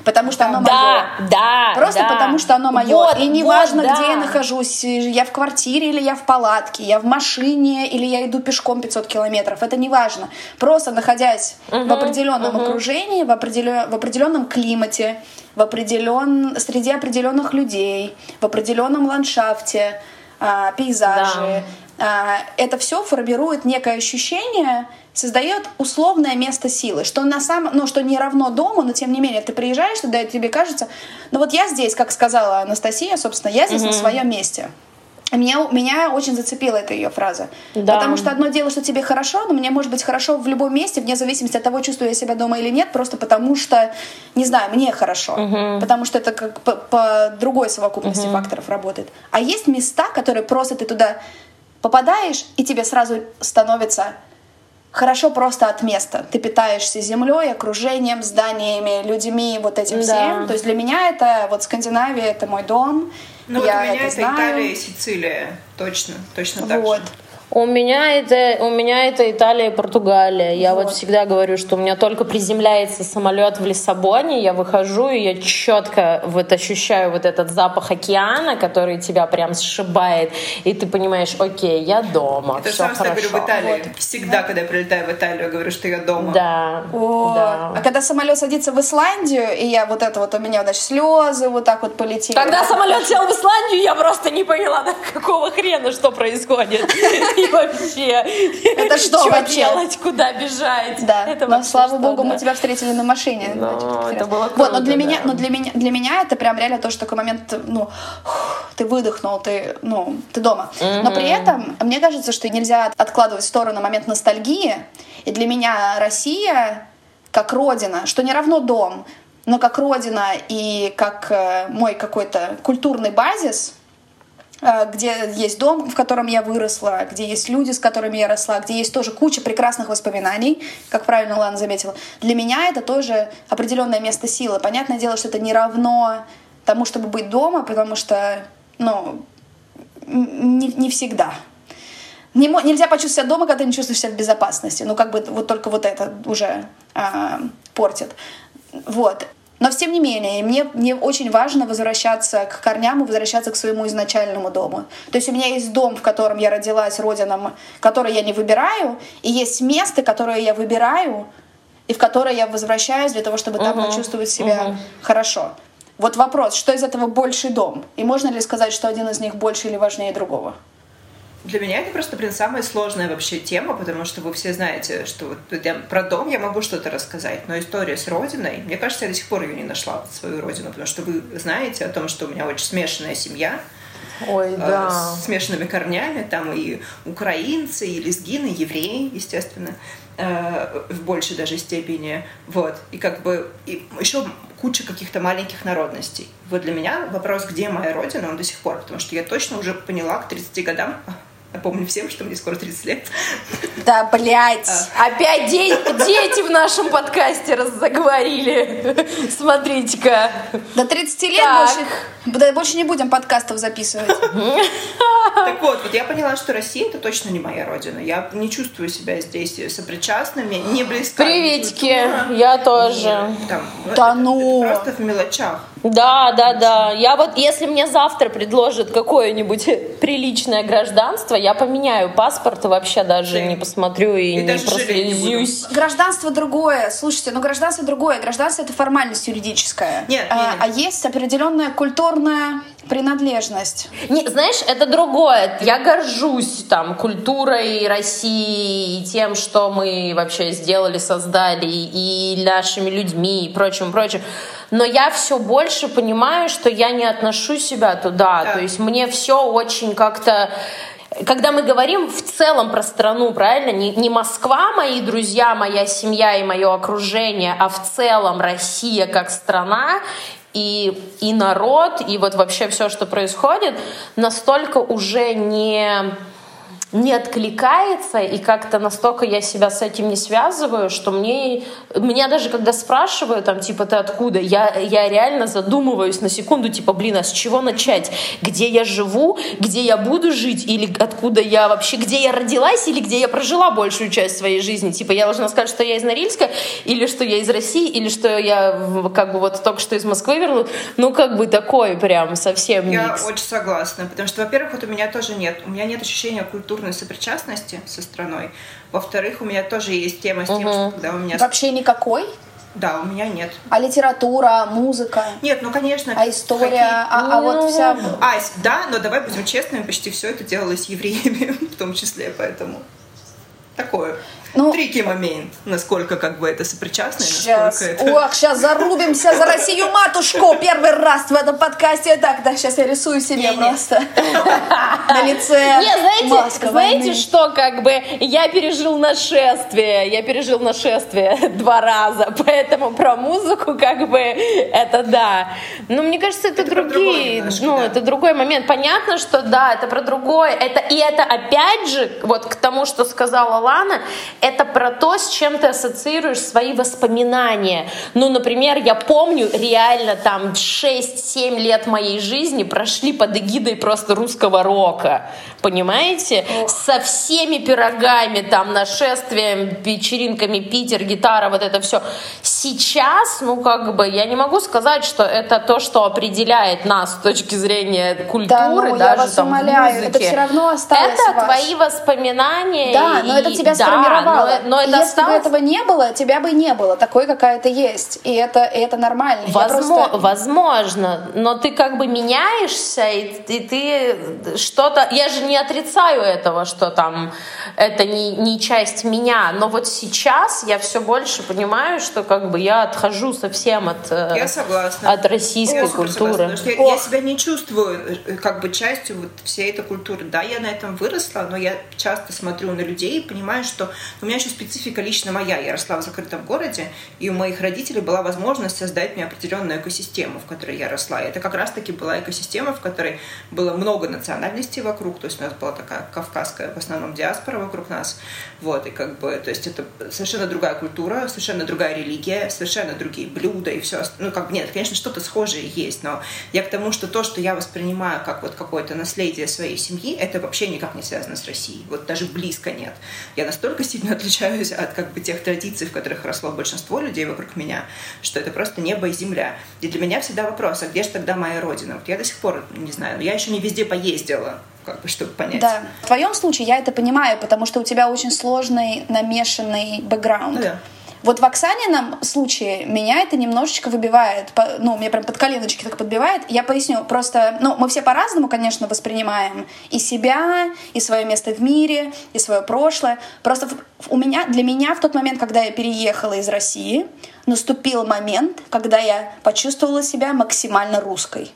потому что оно да, мое. Да, Просто да. потому что оно мое. Вот, и неважно, вот, да. где я нахожусь, я в квартире или я в палатке, я в машине или я иду пешком 500 километров. Это не важно. Просто находясь угу, в определенном угу. окружении, в, определен... в определенном климате, в определен... среди определенных людей, в определенном ландшафте, а, пейзаже. Да. А, это все формирует некое ощущение создает условное место силы, что на самом, ну, что не равно дому, но тем не менее ты приезжаешь туда, и тебе кажется, ну вот я здесь, как сказала Анастасия, собственно, я здесь угу. на своем месте. Меня, меня очень зацепила эта ее фраза. Да. Потому что одно дело, что тебе хорошо, но мне может быть хорошо в любом месте, вне зависимости от того, чувствую я себя дома или нет, просто потому что, не знаю, мне хорошо. Угу. Потому что это как по, по другой совокупности угу. факторов работает. А есть места, которые просто ты туда попадаешь, и тебе сразу становится хорошо просто от места. Ты питаешься землей, окружением, зданиями, людьми, вот этим да. всем. То есть для меня это вот Скандинавия, это мой дом. Ну я вот у меня это, это знаю. Италия и Сицилия, точно, точно так вот. же. У меня это, у меня это Италия и Португалия. Я вот. вот всегда говорю, что у меня только приземляется самолет в Лиссабоне, я выхожу и я четко вот ощущаю вот этот запах океана, который тебя прям сшибает, и ты понимаешь, окей, я дома, Это все самое, что я хорошо. говорю в Италии. Вот. Всегда, когда я прилетаю в Италию, я говорю, что я дома. Да. О, да. А когда самолет садится в Исландию, и я вот это вот у меня значит слезы вот так вот полетели. Когда самолет сел в Исландию, я просто не поняла, да, какого хрена, что происходит. И вообще. Это что вообще? делать, куда бежать? Да. Это но слава богу, мы тебя встретили на машине. Это было Вот, но круто, для меня, но для меня, для меня это прям реально тоже такой момент, ну, ты выдохнул, ты, ну, ты дома. Но при этом мне кажется, что нельзя откладывать в сторону момент ностальгии. И для меня Россия как родина, что не равно дом, но как родина и как э, мой какой-то культурный базис, где есть дом, в котором я выросла, где есть люди, с которыми я росла, где есть тоже куча прекрасных воспоминаний, как правильно Лана заметила. Для меня это тоже определенное место силы. Понятное дело, что это не равно тому, чтобы быть дома, потому что, ну, не, не всегда. Не, нельзя почувствовать себя дома, когда ты не чувствуешь себя в безопасности. Ну, как бы вот только вот это уже а, портит. Вот. Но тем не менее, мне, мне очень важно возвращаться к корням и возвращаться к своему изначальному дому. То есть у меня есть дом, в котором я родилась, родина, который я не выбираю, и есть место, которое я выбираю, и в которое я возвращаюсь для того, чтобы там uh-huh. почувствовать себя uh-huh. хорошо. Вот вопрос, что из этого больший дом? И можно ли сказать, что один из них больше или важнее другого? Для меня это просто, блин, самая сложная вообще тема, потому что вы все знаете, что вот я, про дом я могу что-то рассказать, но история с родиной, мне кажется, я до сих пор ее не нашла, свою родину, потому что вы знаете о том, что у меня очень смешанная семья, Ой, э, да. с смешанными корнями, там и украинцы, и лезгины, и евреи, естественно, э, в большей даже степени, вот, и как бы и еще куча каких-то маленьких народностей. Вот для меня вопрос, где моя родина, он до сих пор, потому что я точно уже поняла к 30 годам, Напомню всем, что мне скоро 30 лет. Да, блядь. А. Опять де- дети в нашем подкасте раз заговорили. Смотрите-ка. До 30 лет больше, да, больше не будем подкастов записывать. Так вот, вот я поняла, что Россия это точно не моя родина. Я не чувствую себя здесь сопричастным, не близка. Приветики, я тоже. Там, да ну. Это просто в мелочах. Да, да, да. Я вот, если мне завтра предложат какое-нибудь приличное гражданство, я поменяю паспорт и вообще даже Ты. не посмотрю и, и не прослезюсь. Гражданство другое. Слушайте, ну гражданство другое. Гражданство это формальность юридическая. Нет, а, нет, нет. а есть определенная культурная принадлежность. Не, знаешь, это другое. Я горжусь там культурой России и тем, что мы вообще сделали, создали, и нашими людьми и прочим, прочим. Но я все больше понимаю, что я не отношу себя туда. Да. То есть мне все очень как-то когда мы говорим в целом про страну, правильно, не, не Москва, мои друзья, моя семья и мое окружение, а в целом Россия как страна, и, и народ, и вот вообще все, что происходит, настолько уже не не откликается, и как-то настолько я себя с этим не связываю, что мне, меня даже когда спрашивают, там, типа, ты откуда, я, я реально задумываюсь на секунду, типа, блин, а с чего начать? Где я живу, где я буду жить, или откуда я вообще, где я родилась, или где я прожила большую часть своей жизни? Типа, я должна сказать, что я из Норильска, или что я из России, или что я, как бы, вот только что из Москвы вернулась. Ну, как бы, такой прям совсем Я микс. очень согласна, потому что, во-первых, вот у меня тоже нет, у меня нет ощущения культуры культурной сопричастности со страной. Во-вторых, у меня тоже есть тема с тем, угу. что когда у меня... Вообще никакой? Да, у меня нет. А литература, музыка? Нет, ну конечно. А история, а, а вот вся... А, да, но давай будем честными, почти все это делалось евреями в том числе, поэтому такое. Ну, Трики момент, насколько как бы это сопричастно. Сейчас, это... ох, сейчас зарубимся за Россию матушку первый раз в этом подкасте. Так, да, сейчас я рисую себе не, просто на лице Не, знаете, знаете что, как бы я пережил нашествие, я пережил нашествие два раза, поэтому про музыку как бы это да. Но мне кажется, это, это другие, ну, да. это другой момент. Понятно, что да, это про другое, это и это опять же вот к тому, что сказала Лана, это про то, с чем ты ассоциируешь свои воспоминания. Ну, например, я помню реально там 6-7 лет моей жизни прошли под эгидой просто русского рока. Понимаете? Ох. Со всеми пирогами, там, нашествием, вечеринками, Питер, гитара, вот это все. Сейчас, ну, как бы, я не могу сказать, что это то, что определяет нас с точки зрения культуры, да, ну, даже я вас там умоляю, музыки. это все равно осталось Это твои воспоминания. Да, но это тебя да, сформировало. Но, но это Если осталось... бы этого не было, тебя бы не было. Такой, какая то есть. И это, и это нормально. Возможно, просто... возможно, но ты как бы меняешься, и, и ты что-то... Я же не отрицаю этого, что там это не, не часть меня, но вот сейчас я все больше понимаю, что как бы я отхожу совсем от, э, я согласна. от российской я культуры. Согласна, я, я себя не чувствую э, как бы частью вот всей этой культуры. Да, я на этом выросла, но я часто смотрю на людей и понимаю, что у меня еще специфика лично моя. Я росла в закрытом городе, и у моих родителей была возможность создать мне определенную экосистему, в которой я росла. И это как раз-таки была экосистема, в которой было много национальностей вокруг, то есть у нас была такая кавказская, в основном диаспора вокруг нас, вот, и как бы, то есть это совершенно другая культура, совершенно другая религия, совершенно другие блюда и все, ну, как бы, нет, конечно, что-то схожее есть, но я к тому, что то, что я воспринимаю как вот какое-то наследие своей семьи, это вообще никак не связано с Россией, вот даже близко нет. Я настолько сильно отличаюсь от как бы тех традиций, в которых росло большинство людей вокруг меня, что это просто небо и земля. И для меня всегда вопрос, а где же тогда моя родина? Вот я до сих пор не знаю, я еще не везде поездила, как бы, чтобы понять. Да. В твоем случае я это понимаю, потому что у тебя очень сложный, намешанный бэкграунд. Ну, да. Вот в Оксанином случае меня это немножечко выбивает, ну, мне прям под коленочки так подбивает. Я поясню, просто, ну, мы все по-разному, конечно, воспринимаем и себя, и свое место в мире, и свое прошлое. Просто у меня, для меня в тот момент, когда я переехала из России, наступил момент, когда я почувствовала себя максимально русской.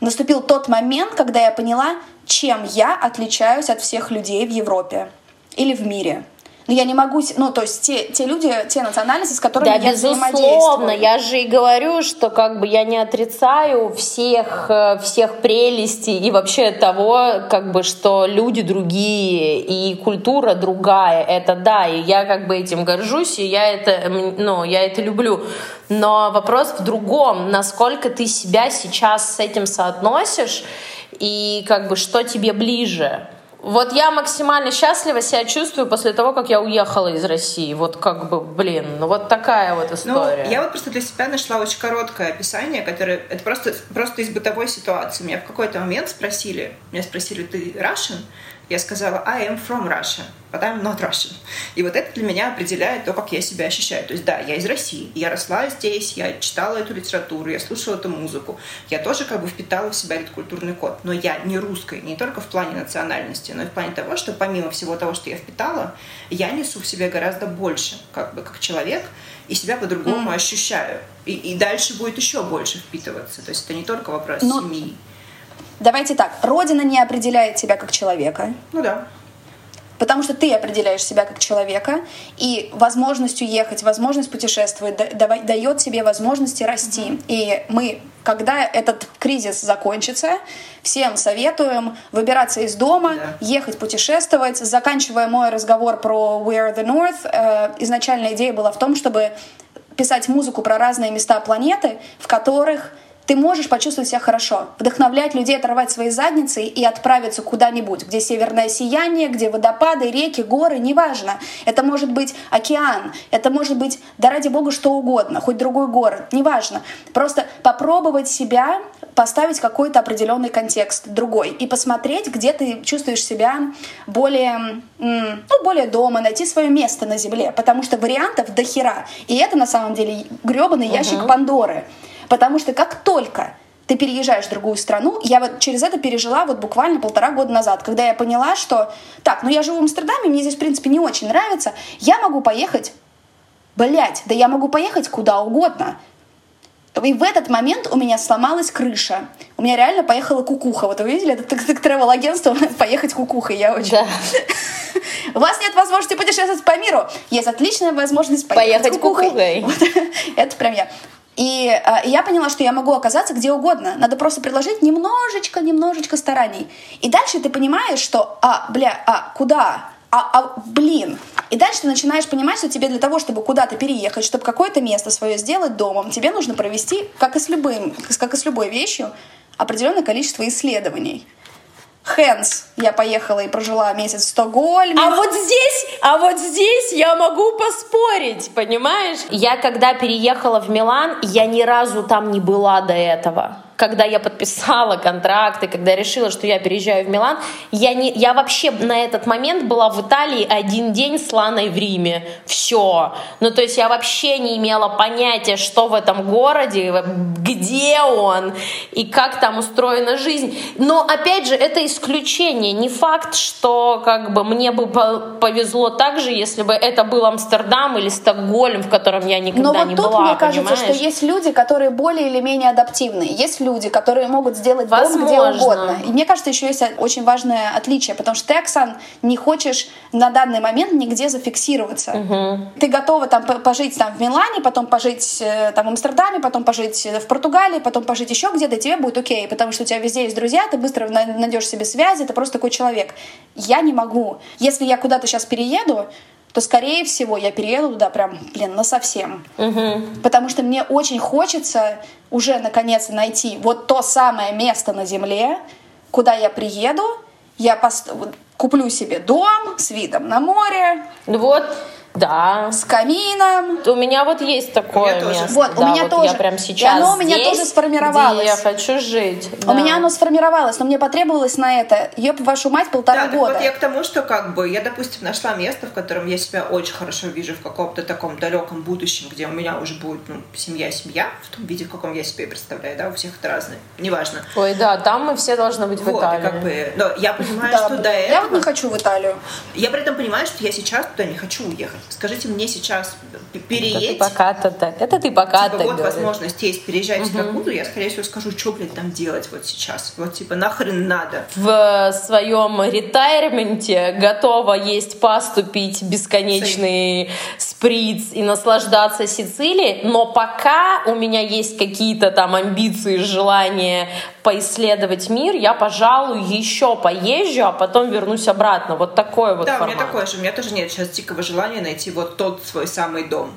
Наступил тот момент, когда я поняла, чем я отличаюсь от всех людей в Европе или в мире. Но я не могу, ну, то есть те, те люди, те национальности, с которыми да, я безусловно, я же и говорю, что как бы я не отрицаю всех, э, всех прелестей и вообще того, как бы, что люди другие и культура другая, это да, и я как бы этим горжусь, и я это, ну, я это люблю. Но вопрос в другом, насколько ты себя сейчас с этим соотносишь, и как бы что тебе ближе. Вот я максимально счастлива себя чувствую после того, как я уехала из России. Вот как бы, блин, ну вот такая вот ну, история. Ну, я вот просто для себя нашла очень короткое описание, которое... Это просто, просто из бытовой ситуации. Меня в какой-то момент спросили, меня спросили, ты Russian? Я сказала, I am from Russia, but I'm not Russian. И вот это для меня определяет то, как я себя ощущаю. То есть, да, я из России, я росла здесь, я читала эту литературу, я слушала эту музыку. Я тоже как бы впитала в себя этот культурный код. Но я не русская, не только в плане национальности, но и в плане того, что помимо всего того, что я впитала, я несу в себе гораздо больше, как бы как человек, и себя по-другому mm. ощущаю. И, и дальше будет еще больше впитываться. То есть это не только вопрос но... семьи. Давайте так, Родина не определяет тебя как человека. Ну да. Потому что ты определяешь себя как человека, и возможность уехать, возможность путешествовать дает тебе возможности расти. Mm-hmm. И мы, когда этот кризис закончится, всем советуем выбираться из дома, yeah. ехать путешествовать. Заканчивая мой разговор про We Are the North, э, изначальная идея была в том, чтобы писать музыку про разные места планеты, в которых ты можешь почувствовать себя хорошо, вдохновлять людей оторвать свои задницы и отправиться куда-нибудь, где северное сияние, где водопады, реки, горы, неважно. Это может быть океан, это может быть, да ради бога, что угодно, хоть другой город, неважно. Просто попробовать себя поставить какой-то определенный контекст другой и посмотреть, где ты чувствуешь себя более, ну, более дома, найти свое место на земле, потому что вариантов до хера. И это на самом деле гребаный ящик uh-huh. Пандоры. Потому что как только ты переезжаешь в другую страну, я вот через это пережила вот буквально полтора года назад, когда я поняла, что так, ну я живу в Амстердаме, мне здесь, в принципе, не очень нравится, я могу поехать, блять, да я могу поехать куда угодно. И в этот момент у меня сломалась крыша. У меня реально поехала кукуха. Вот вы видели, это так тревел агентство поехать кукухой. Я очень... Да. У вас нет возможности путешествовать по миру. Есть отличная возможность поехать, поехать кукухой. кукухой. Вот. Это прям я. И, э, и я поняла, что я могу оказаться где угодно. Надо просто предложить немножечко, немножечко стараний. И дальше ты понимаешь, что, а, бля, а, куда? А, а, блин. И дальше ты начинаешь понимать, что тебе для того, чтобы куда-то переехать, чтобы какое-то место свое сделать домом, тебе нужно провести, как и с, любым, как и с любой вещью, определенное количество исследований. Хэнс, я поехала и прожила месяц в Стокгольме. А вот здесь, а вот здесь я могу поспорить, понимаешь? Я когда переехала в Милан, я ни разу там не была до этого когда я подписала контракты, когда я решила, что я переезжаю в Милан, я, не, я вообще на этот момент была в Италии один день с Ланой в Риме. Все. Ну, то есть я вообще не имела понятия, что в этом городе, где он и как там устроена жизнь. Но, опять же, это исключение. Не факт, что как бы мне бы повезло так же, если бы это был Амстердам или Стокгольм, в котором я никогда Но вот не тут была. мне кажется, что есть люди, которые более или менее адаптивны. Есть люди, которые могут сделать дом где угодно. И мне кажется, еще есть очень важное отличие, потому что ты, Оксан, не хочешь на данный момент нигде зафиксироваться. Угу. Ты готова там пожить там в Милане, потом пожить э, там в Амстердаме, потом пожить в Португалии, потом пожить еще где-то, и тебе будет окей, потому что у тебя везде есть друзья, ты быстро найдешь себе связи, ты просто такой человек. Я не могу. Если я куда-то сейчас перееду, то, скорее всего, я перееду туда прям, блин, на совсем. Угу. Потому что мне очень хочется уже наконец найти вот то самое место на Земле, куда я приеду, я пост... куплю себе дом с видом на море. Вот да. С камином. У меня вот есть такое место. Вот, да, у меня вот тоже. Я прям сейчас и оно у меня здесь, тоже сформировалось. Где я хочу жить. У меня оно сформировалось, но мне потребовалось на это, ёб вашу мать, полтора да, года. вот я к тому, что как бы я, допустим, нашла место, в котором я себя очень хорошо вижу в каком-то таком далеком будущем, где у меня уже будет ну, семья-семья, в том виде, в каком я себе представляю, да, у всех это разное, неважно. Ой, да, там мы все должны быть вот, в Италии. как бы, но я понимаю, да, что блин. до этого... Я вот не хочу в Италию. Я при этом понимаю, что я сейчас туда не хочу уехать. Скажите мне сейчас переедь. Это ты пока-то так. Это ты пока типа, так вот говоришь. возможность есть, переезжайте угу. откуда, я, скорее всего, скажу, что, блядь, там делать вот сейчас. Вот, типа, нахрен надо. В своем ретайрменте готова есть пасту, пить бесконечный сприц и наслаждаться Сицилией, но пока у меня есть какие-то там амбиции, желания поисследовать мир, я, пожалуй, еще поезжу, а потом вернусь обратно. Вот такой вот Да, формат. у меня такое же. У меня тоже нет сейчас дикого желания найти вот тот свой самый дом.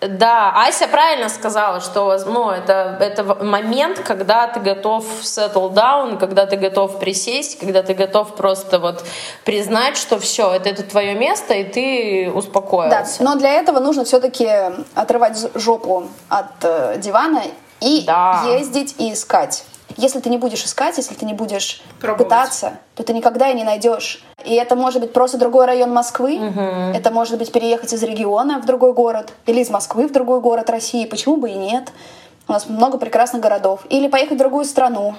Да, Ася правильно сказала, что ну, это, это момент, когда ты готов settle down, когда ты готов присесть, когда ты готов просто вот признать, что все, это, это твое место, и ты успокоился. Да, но для этого нужно все-таки отрывать жопу от э, дивана и да. ездить и искать. Если ты не будешь искать, если ты не будешь Пробовать. пытаться, то ты никогда и не найдешь. И это может быть просто другой район Москвы, угу. это может быть переехать из региона в другой город, или из Москвы в другой город России, почему бы и нет. У нас много прекрасных городов. Или поехать в другую страну.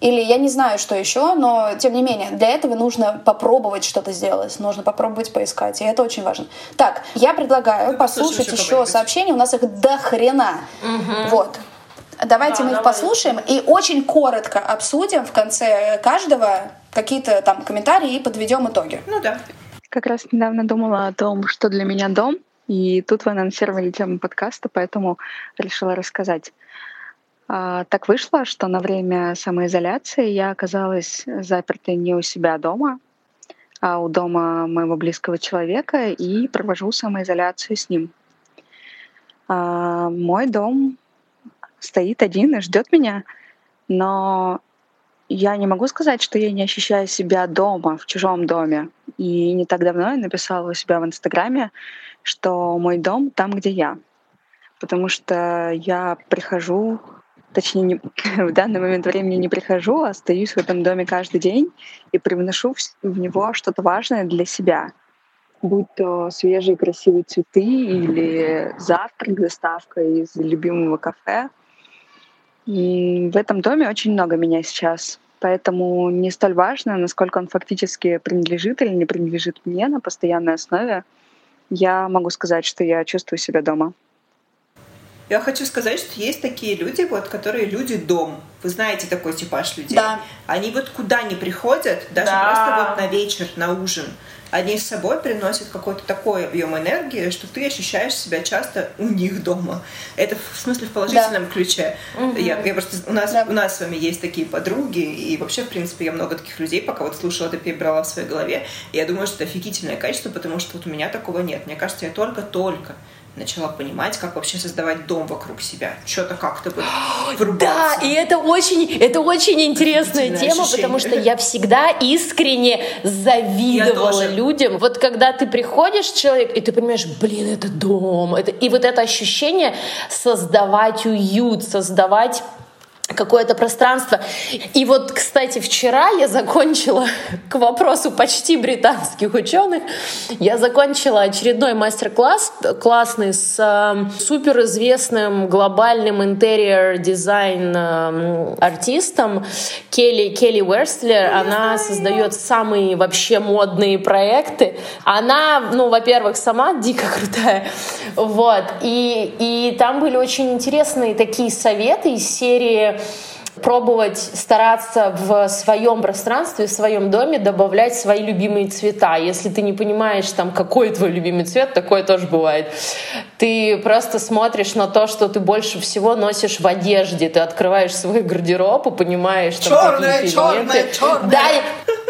Или я не знаю, что еще, но тем не менее, для этого нужно попробовать что-то сделать, нужно попробовать поискать, и это очень важно. Так, я предлагаю послушать еще сообщения, у нас их до хрена. Угу. Вот. Давайте да, мы их давай. послушаем и очень коротко обсудим в конце каждого какие-то там комментарии и подведем итоги. Ну да. Как раз недавно думала о том, что для меня дом, и тут вы анонсировали тему подкаста, поэтому решила рассказать. А, так вышло, что на время самоизоляции я оказалась запертой не у себя дома, а у дома моего близкого человека и провожу самоизоляцию с ним. А, мой дом стоит один и ждет меня, но я не могу сказать, что я не ощущаю себя дома, в чужом доме. И не так давно я написала у себя в Инстаграме, что мой дом там, где я. Потому что я прихожу, точнее, не, в данный момент времени не прихожу, а остаюсь в этом доме каждый день и привношу в, него что-то важное для себя. Будь то свежие красивые цветы или завтрак, доставка из любимого кафе. И в этом доме очень много меня сейчас. Поэтому не столь важно, насколько он фактически принадлежит или не принадлежит мне на постоянной основе. Я могу сказать, что я чувствую себя дома. Я хочу сказать, что есть такие люди, вот, которые люди-дом. Вы знаете такой типаж людей? Да. Они вот куда ни приходят, даже Да. просто вот на вечер, на ужин, они с собой приносят какой-то такой объем энергии, что ты ощущаешь себя часто у них дома. Это в смысле в положительном ключе. Я, я просто у нас Да. у нас с вами есть такие подруги, и вообще, в принципе, я много таких людей, пока вот слушала, это перебрала в своей голове. И я думаю, что это офигительное качество, потому что вот у меня такого нет. Мне кажется, я только-только начала понимать, как вообще создавать дом вокруг себя. Что-то как-то вот Да, и это очень, это очень интересная тема, ощущение. потому что я всегда искренне завидовала людям. Вот когда ты приходишь, человек, и ты понимаешь, блин, это дом, это и вот это ощущение создавать уют, создавать какое-то пространство. И вот, кстати, вчера я закончила, к вопросу почти британских ученых, я закончила очередной мастер-класс классный с э, суперизвестным глобальным интерьер дизайн э, артистом Келли, Келли Уэрстлер. Она создает самые вообще модные проекты. Она, ну, во-первых, сама дико крутая. Вот. И, и там были очень интересные такие советы из серии пробовать стараться в своем пространстве, в своем доме добавлять свои любимые цвета. Если ты не понимаешь, там, какой твой любимый цвет, такое тоже бывает. Ты просто смотришь на то, что ты больше всего носишь в одежде. Ты открываешь свой гардероб и понимаешь, там, черное, черное, черное. Да,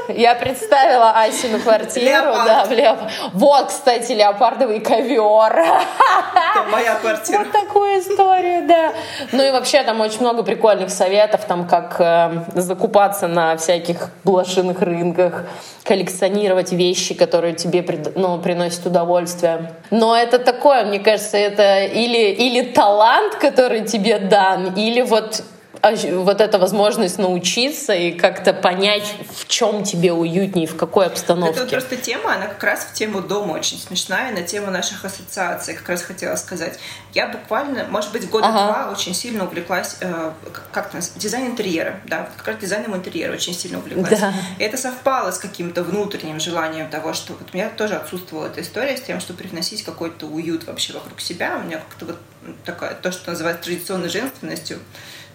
я представила Асину квартиру, Леопард. да, в леоп... Вот, кстати, леопардовый ковер. Это моя квартира. Вот такую историю, да. Ну и вообще там очень много прикольных советов, там как э, закупаться на всяких блошиных рынках, коллекционировать вещи, которые тебе ну, приносят удовольствие. Но это такое, мне кажется, это или, или талант, который тебе дан, или вот вот эта возможность научиться и как-то понять, в чем тебе уютнее, в какой Это вот обстановке. просто тема, она как раз в тему дома очень смешная, на тему наших ассоциаций, как раз хотела сказать. Я буквально, может быть, года Ага. два очень сильно увлеклась, э, как- называется, дизайн интерьера, да, как раз дизайном интерьера очень сильно увлеклась. Да. И это совпало с каким-то внутренним желанием того, что вот у меня тоже отсутствовала эта история с тем, что привносить какой-то уют вообще вокруг себя. У меня как-то вот такая, то, что называется традиционной женственностью,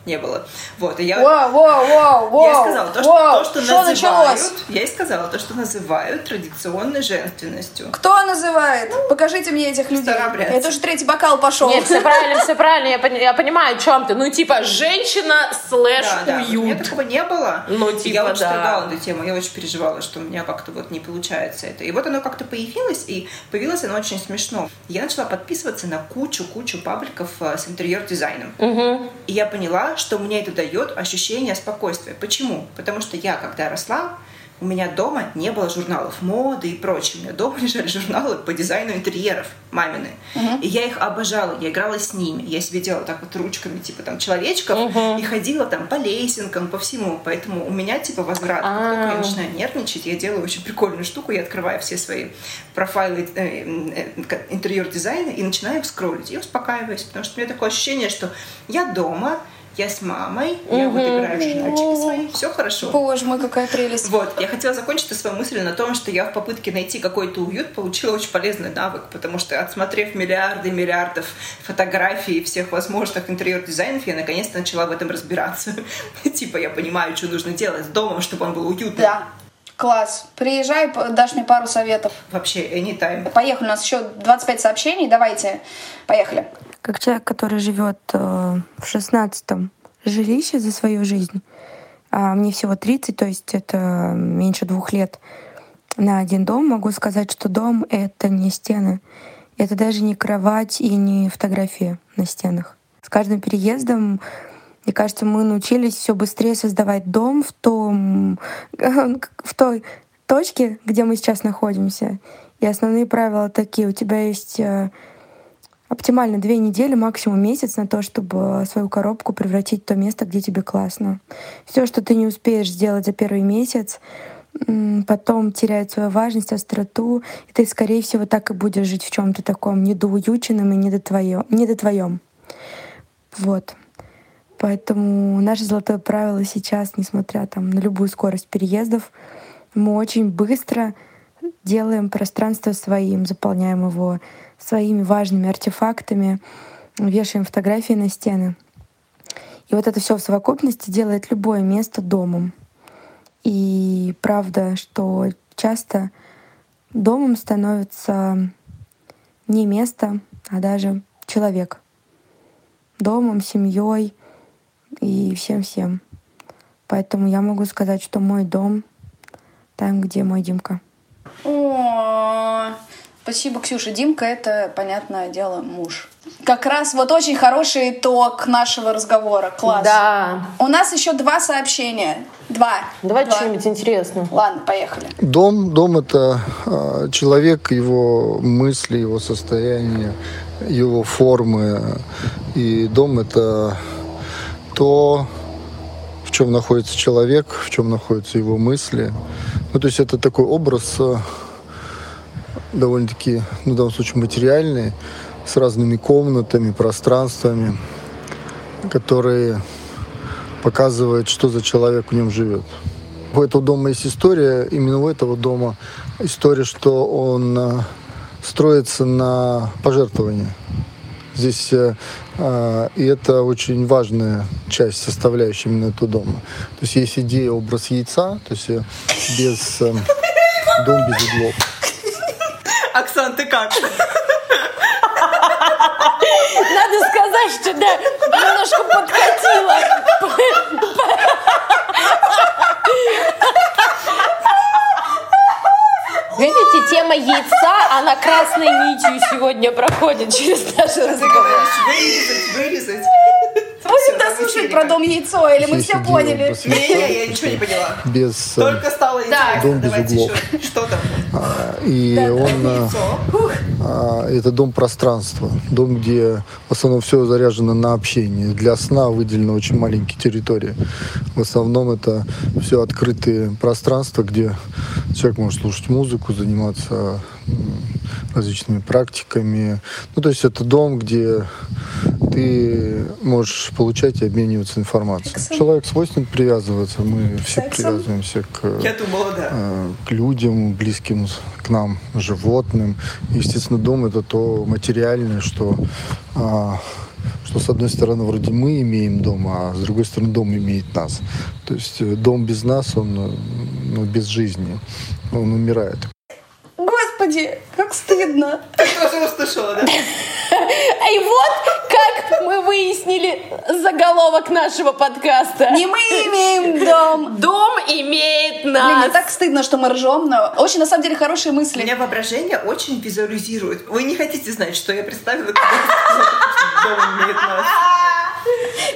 не было. Вот, и я... Вау, вау, вау, вау. Я и сказала, то, что, вау, то, что что называют, началось? я и сказала, то, что называют традиционной женственностью. Кто называет? Покажите мне этих людей. старообрядцы. Это уже третий бокал пошел. Нет, все правильно, все правильно, я, пони- я понимаю, о чем ты. Ну, типа, женщина слэш Да, да. У меня такого не было. Ну, И типа, я очень да. страдала на эту тему. Я очень переживала, что у меня как-то вот не получается это. И вот оно как-то появилось, и появилось оно очень смешно. Я начала подписываться на кучу-кучу пабликов э, с интерьер-дизайном. И я поняла, что мне это дает ощущение спокойствия. Почему? Потому что я, когда росла, у меня дома не было журналов моды и прочего. У меня дома лежали журналы по дизайну интерьеров мамины. И я их обожала. Я играла с ними. Я себе делала так вот ручками, типа там человечков, и ходила там по лесенкам, по всему. Поэтому у меня типа возврат. Как только я А. начинаю нервничать, я делаю очень прикольную штуку. Я открываю все свои профайлы э, э, интерьер-дизайна и начинаю их скроллить. И успокаиваюсь, потому что у меня такое ощущение, что я дома, я с мамой, я вот играю в журнальчики свои, все хорошо. Боже мой, какая прелесть. Вот, я хотела закончить свою мысль на том, что я в попытке найти какой-то уют получила очень полезный навык, потому что отсмотрев миллиарды и миллиардов фотографий всех возможных интерьер-дизайнов, я наконец-то начала в этом разбираться. Типа я понимаю, что нужно делать с домом, чтобы он был уютным. Да. Класс. Приезжай, дашь мне пару советов. Вообще, anytime. Поехали, у нас еще 25 сообщений. Давайте, поехали. Как человек, который живет э, в шестнадцатом жилище за свою жизнь, а мне всего 30, то есть это меньше двух лет на один дом, могу сказать, что дом — это не стены. Это даже не кровать и не фотографии на стенах. С каждым переездом, мне кажется, мы научились все быстрее создавать дом в том, в той точке, где мы сейчас находимся. И основные правила такие. У тебя есть э, оптимально две недели, максимум месяц на то, чтобы свою коробку превратить в то место, где тебе классно. Все, что ты не успеешь сделать за первый месяц, потом теряет свою важность, остроту, и ты, скорее всего, так и будешь жить в чем-то таком недоуюченном и недотвоем. недотвоем. Вот. Поэтому наше золотое правило сейчас, несмотря там, на любую скорость переездов, мы очень быстро делаем пространство своим, заполняем его своими важными артефактами, вешаем фотографии на стены. И вот это все в совокупности делает любое место домом. И правда, что часто домом становится не место, а даже человек. Домом, семьей и всем-всем. Поэтому я могу сказать, что мой дом там, где мой Димка. О, спасибо, Ксюша. Димка — это, понятное дело, муж. Как раз вот очень хороший итог нашего разговора. Класс. Да. У нас еще два сообщения. Два. Давай Два. что-нибудь интересное. Ладно, поехали. Дом, дом это э, человек, его мысли, его состояние, его формы. И дом это то, в чем находится человек, в чем находятся его мысли. Ну, то есть это такой образ э, довольно-таки, ну, в данном случае, материальный, с разными комнатами, пространствами, которые показывают, что за человек в нем живет. У этого дома есть история, именно у этого дома история, что он э, строится на пожертвования. Здесь э, э, и это очень важная часть, составляющая именно этого дома. То есть есть идея, образ яйца, то есть э, без э, дом без углов. Оксан, ты как? Надо сказать, что да, немножко подкатила. Видите, тема яйца, она красной нитью сегодня проходит через наш разговор. Вырезать, вырезать. Будем дослушать про дом яйцо, или мы все поняли? Не, я ничего не поняла. без э, Только стало интересно. Дом без Давайте углов. еще. Что там? А, и он э, а, это дом пространства, дом, где в основном все заряжено на общение. Для сна выделена очень маленькие территории. В основном это все открытые пространства, где человек может слушать музыку, заниматься различными практиками. Ну, то есть это дом, где ты можешь получать и обмениваться информацией. Сексом? Человек свойственно привязываться. Мы все Сексом? привязываемся к Я думала, да. э, к людям, близким к нам, животным. Естественно, дом это то материальное, что, а, что с одной стороны вроде мы имеем дом, а с другой стороны дом имеет нас. То есть э, дом без нас, он э, ну, без жизни, он умирает. Господи, как стыдно. Ты тоже услышала, да? И вот как мы выяснили заголовок нашего подкаста. Не мы имеем дом. Дом имеет Блин, нас. мне так стыдно, что мы ржем, но очень, на самом деле, хорошие У мысли. меня воображение очень визуализирует. Вы не хотите знать, что я представила, когда дом имеет нас.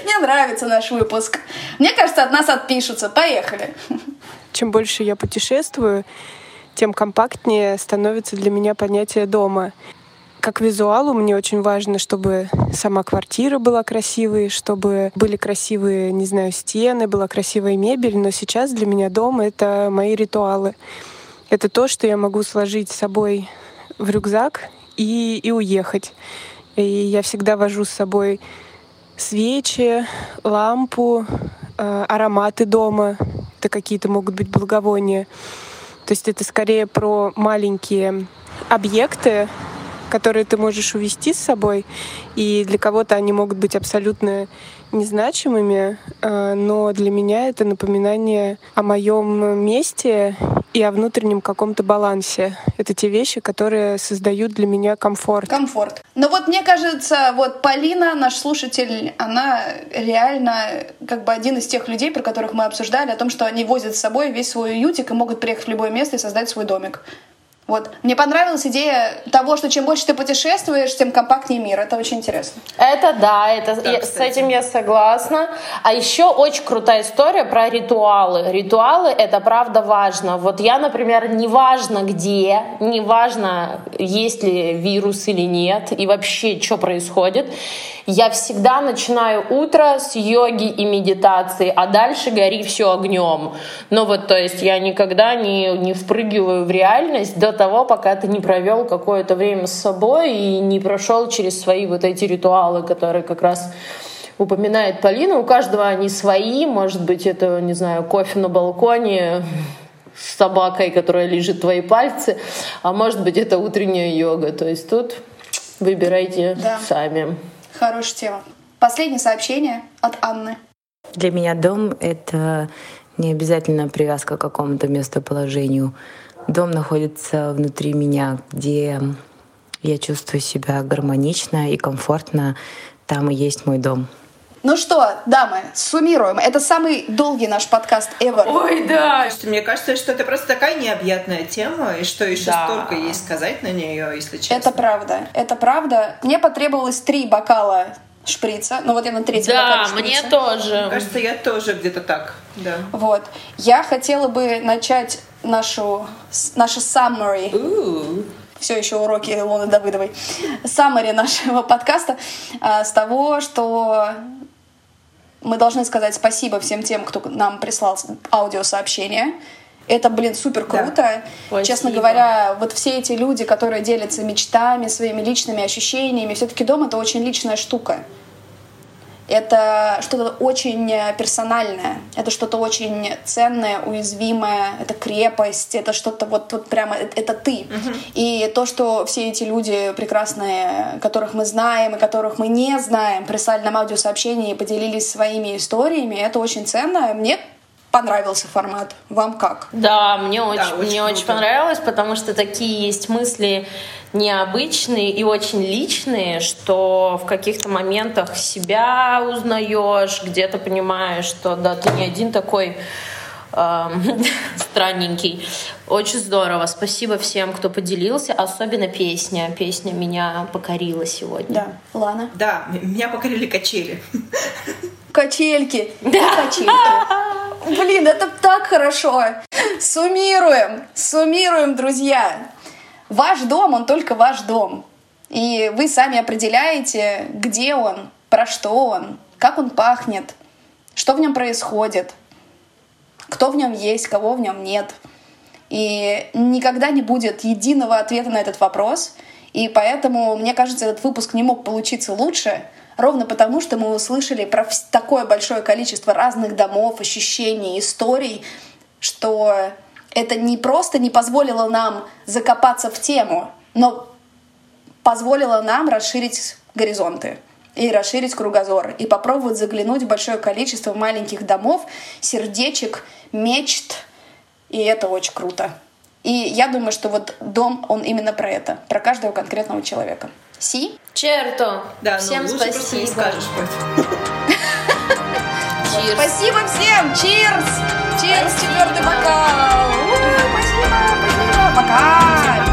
Мне нравится наш выпуск. Мне кажется, от нас отпишутся. Поехали. Чем больше я путешествую, тем компактнее становится для меня понятие дома. Как визуалу мне очень важно, чтобы сама квартира была красивой, чтобы были красивые, не знаю, стены, была красивая мебель, но сейчас для меня дом — это мои ритуалы. Это то, что я могу сложить с собой в рюкзак и, и уехать. И я всегда вожу с собой свечи, лампу, э, ароматы дома. Это какие-то могут быть благовония. То есть это скорее про маленькие объекты, которые ты можешь увести с собой. И для кого-то они могут быть абсолютно незначимыми, э, но для меня это напоминание о моем месте и о внутреннем каком-то балансе. Это те вещи, которые создают для меня комфорт. Комфорт. Но вот мне кажется, вот Полина, наш слушатель, она реально как бы один из тех людей, про которых мы обсуждали, о том, что они возят с собой весь свой уютик и могут приехать в любое место и создать свой домик. Вот. Мне понравилась идея того, что чем больше ты путешествуешь, тем компактнее мир. Это очень интересно. Это да, это я- с этим я согласна. А еще очень крутая история про ритуалы. Ритуалы это правда важно. Вот я, например, неважно где, неважно есть ли вирус или нет, и вообще что происходит, я всегда начинаю утро с йоги и медитации, а дальше гори все огнем. Ну вот, то есть я никогда не, не впрыгиваю в реальность до того, пока ты не провел какое-то время с собой и не прошел через свои вот эти ритуалы, которые как раз упоминает Полина. У каждого они свои. Может быть, это, не знаю, кофе на балконе с собакой, которая лежит твои пальцы. А может быть, это утренняя йога. То есть тут выбирайте Да. сами. Хорошая тема. Последнее сообщение от Анны. Для меня дом — это не обязательно привязка к какому-то местоположению. Дом находится внутри меня, где я чувствую себя гармонично и комфортно. Там и есть мой дом. Ну что, дамы, суммируем. Это самый долгий наш подкаст ever. Ой, да! Что мне кажется, что это просто такая необъятная тема, и что еще Да. столько есть сказать на нее, если честно. Это правда. Это правда. Мне потребовалось три бокала шприца. Ну вот я на третий Да, бокале мне шприца. тоже. Кажется, я тоже где-то так, да. Вот. Я хотела бы начать нашу, наше summary. Все еще уроки Луны Давыдовой. Summary нашего подкаста а, с того, что мы должны сказать спасибо всем тем, кто нам прислал аудиосообщения. Это, блин, супер круто. Спасибо. Честно говоря, вот все эти люди, которые делятся мечтами, своими личными ощущениями, все-таки дом это очень личная штука. Это что-то очень персональное, это что-то очень ценное, уязвимое, это крепость, это что-то вот, вот прямо, это, это ты. Uh-huh. И то, что все эти люди прекрасные, которых мы знаем и которых мы не знаем, прислали нам аудиосообщения и поделились своими историями, это очень ценно. Мне понравился формат. Вам как? Да, мне очень, да, очень мне круто. очень понравилось, потому что такие есть мысли необычные и очень личные, что в каких-то моментах себя узнаешь, где-то понимаешь, что да, ты не один такой эм, странненький. Очень здорово. Спасибо всем, кто поделился. Особенно песня. Песня меня покорила сегодня. Да. Лана? Да, меня покорили качели. Качельки. Да. Качельки. Блин, это так хорошо. Суммируем. Суммируем, друзья. Ваш дом, он только ваш дом. И вы сами определяете, где он, про что он, как он пахнет, что в нем происходит, кто в нем есть, кого в нем нет. И никогда не будет единого ответа на этот вопрос. И поэтому, мне кажется, этот выпуск не мог получиться лучше, ровно потому, что мы услышали про такое большое количество разных домов, ощущений, историй, что это не просто не позволило нам закопаться в тему, но позволило нам расширить горизонты и расширить кругозор, и попробовать заглянуть в большое количество маленьких домов, сердечек, мечт, и это очень круто. И я думаю, что вот дом, он именно про это, про каждого конкретного человека. Си? Черто! Да, всем ну, спасибо. не скажешь Cheers. Спасибо всем. Cheers. Cheers, четвертый бокал. Спасибо, спасибо. Пока.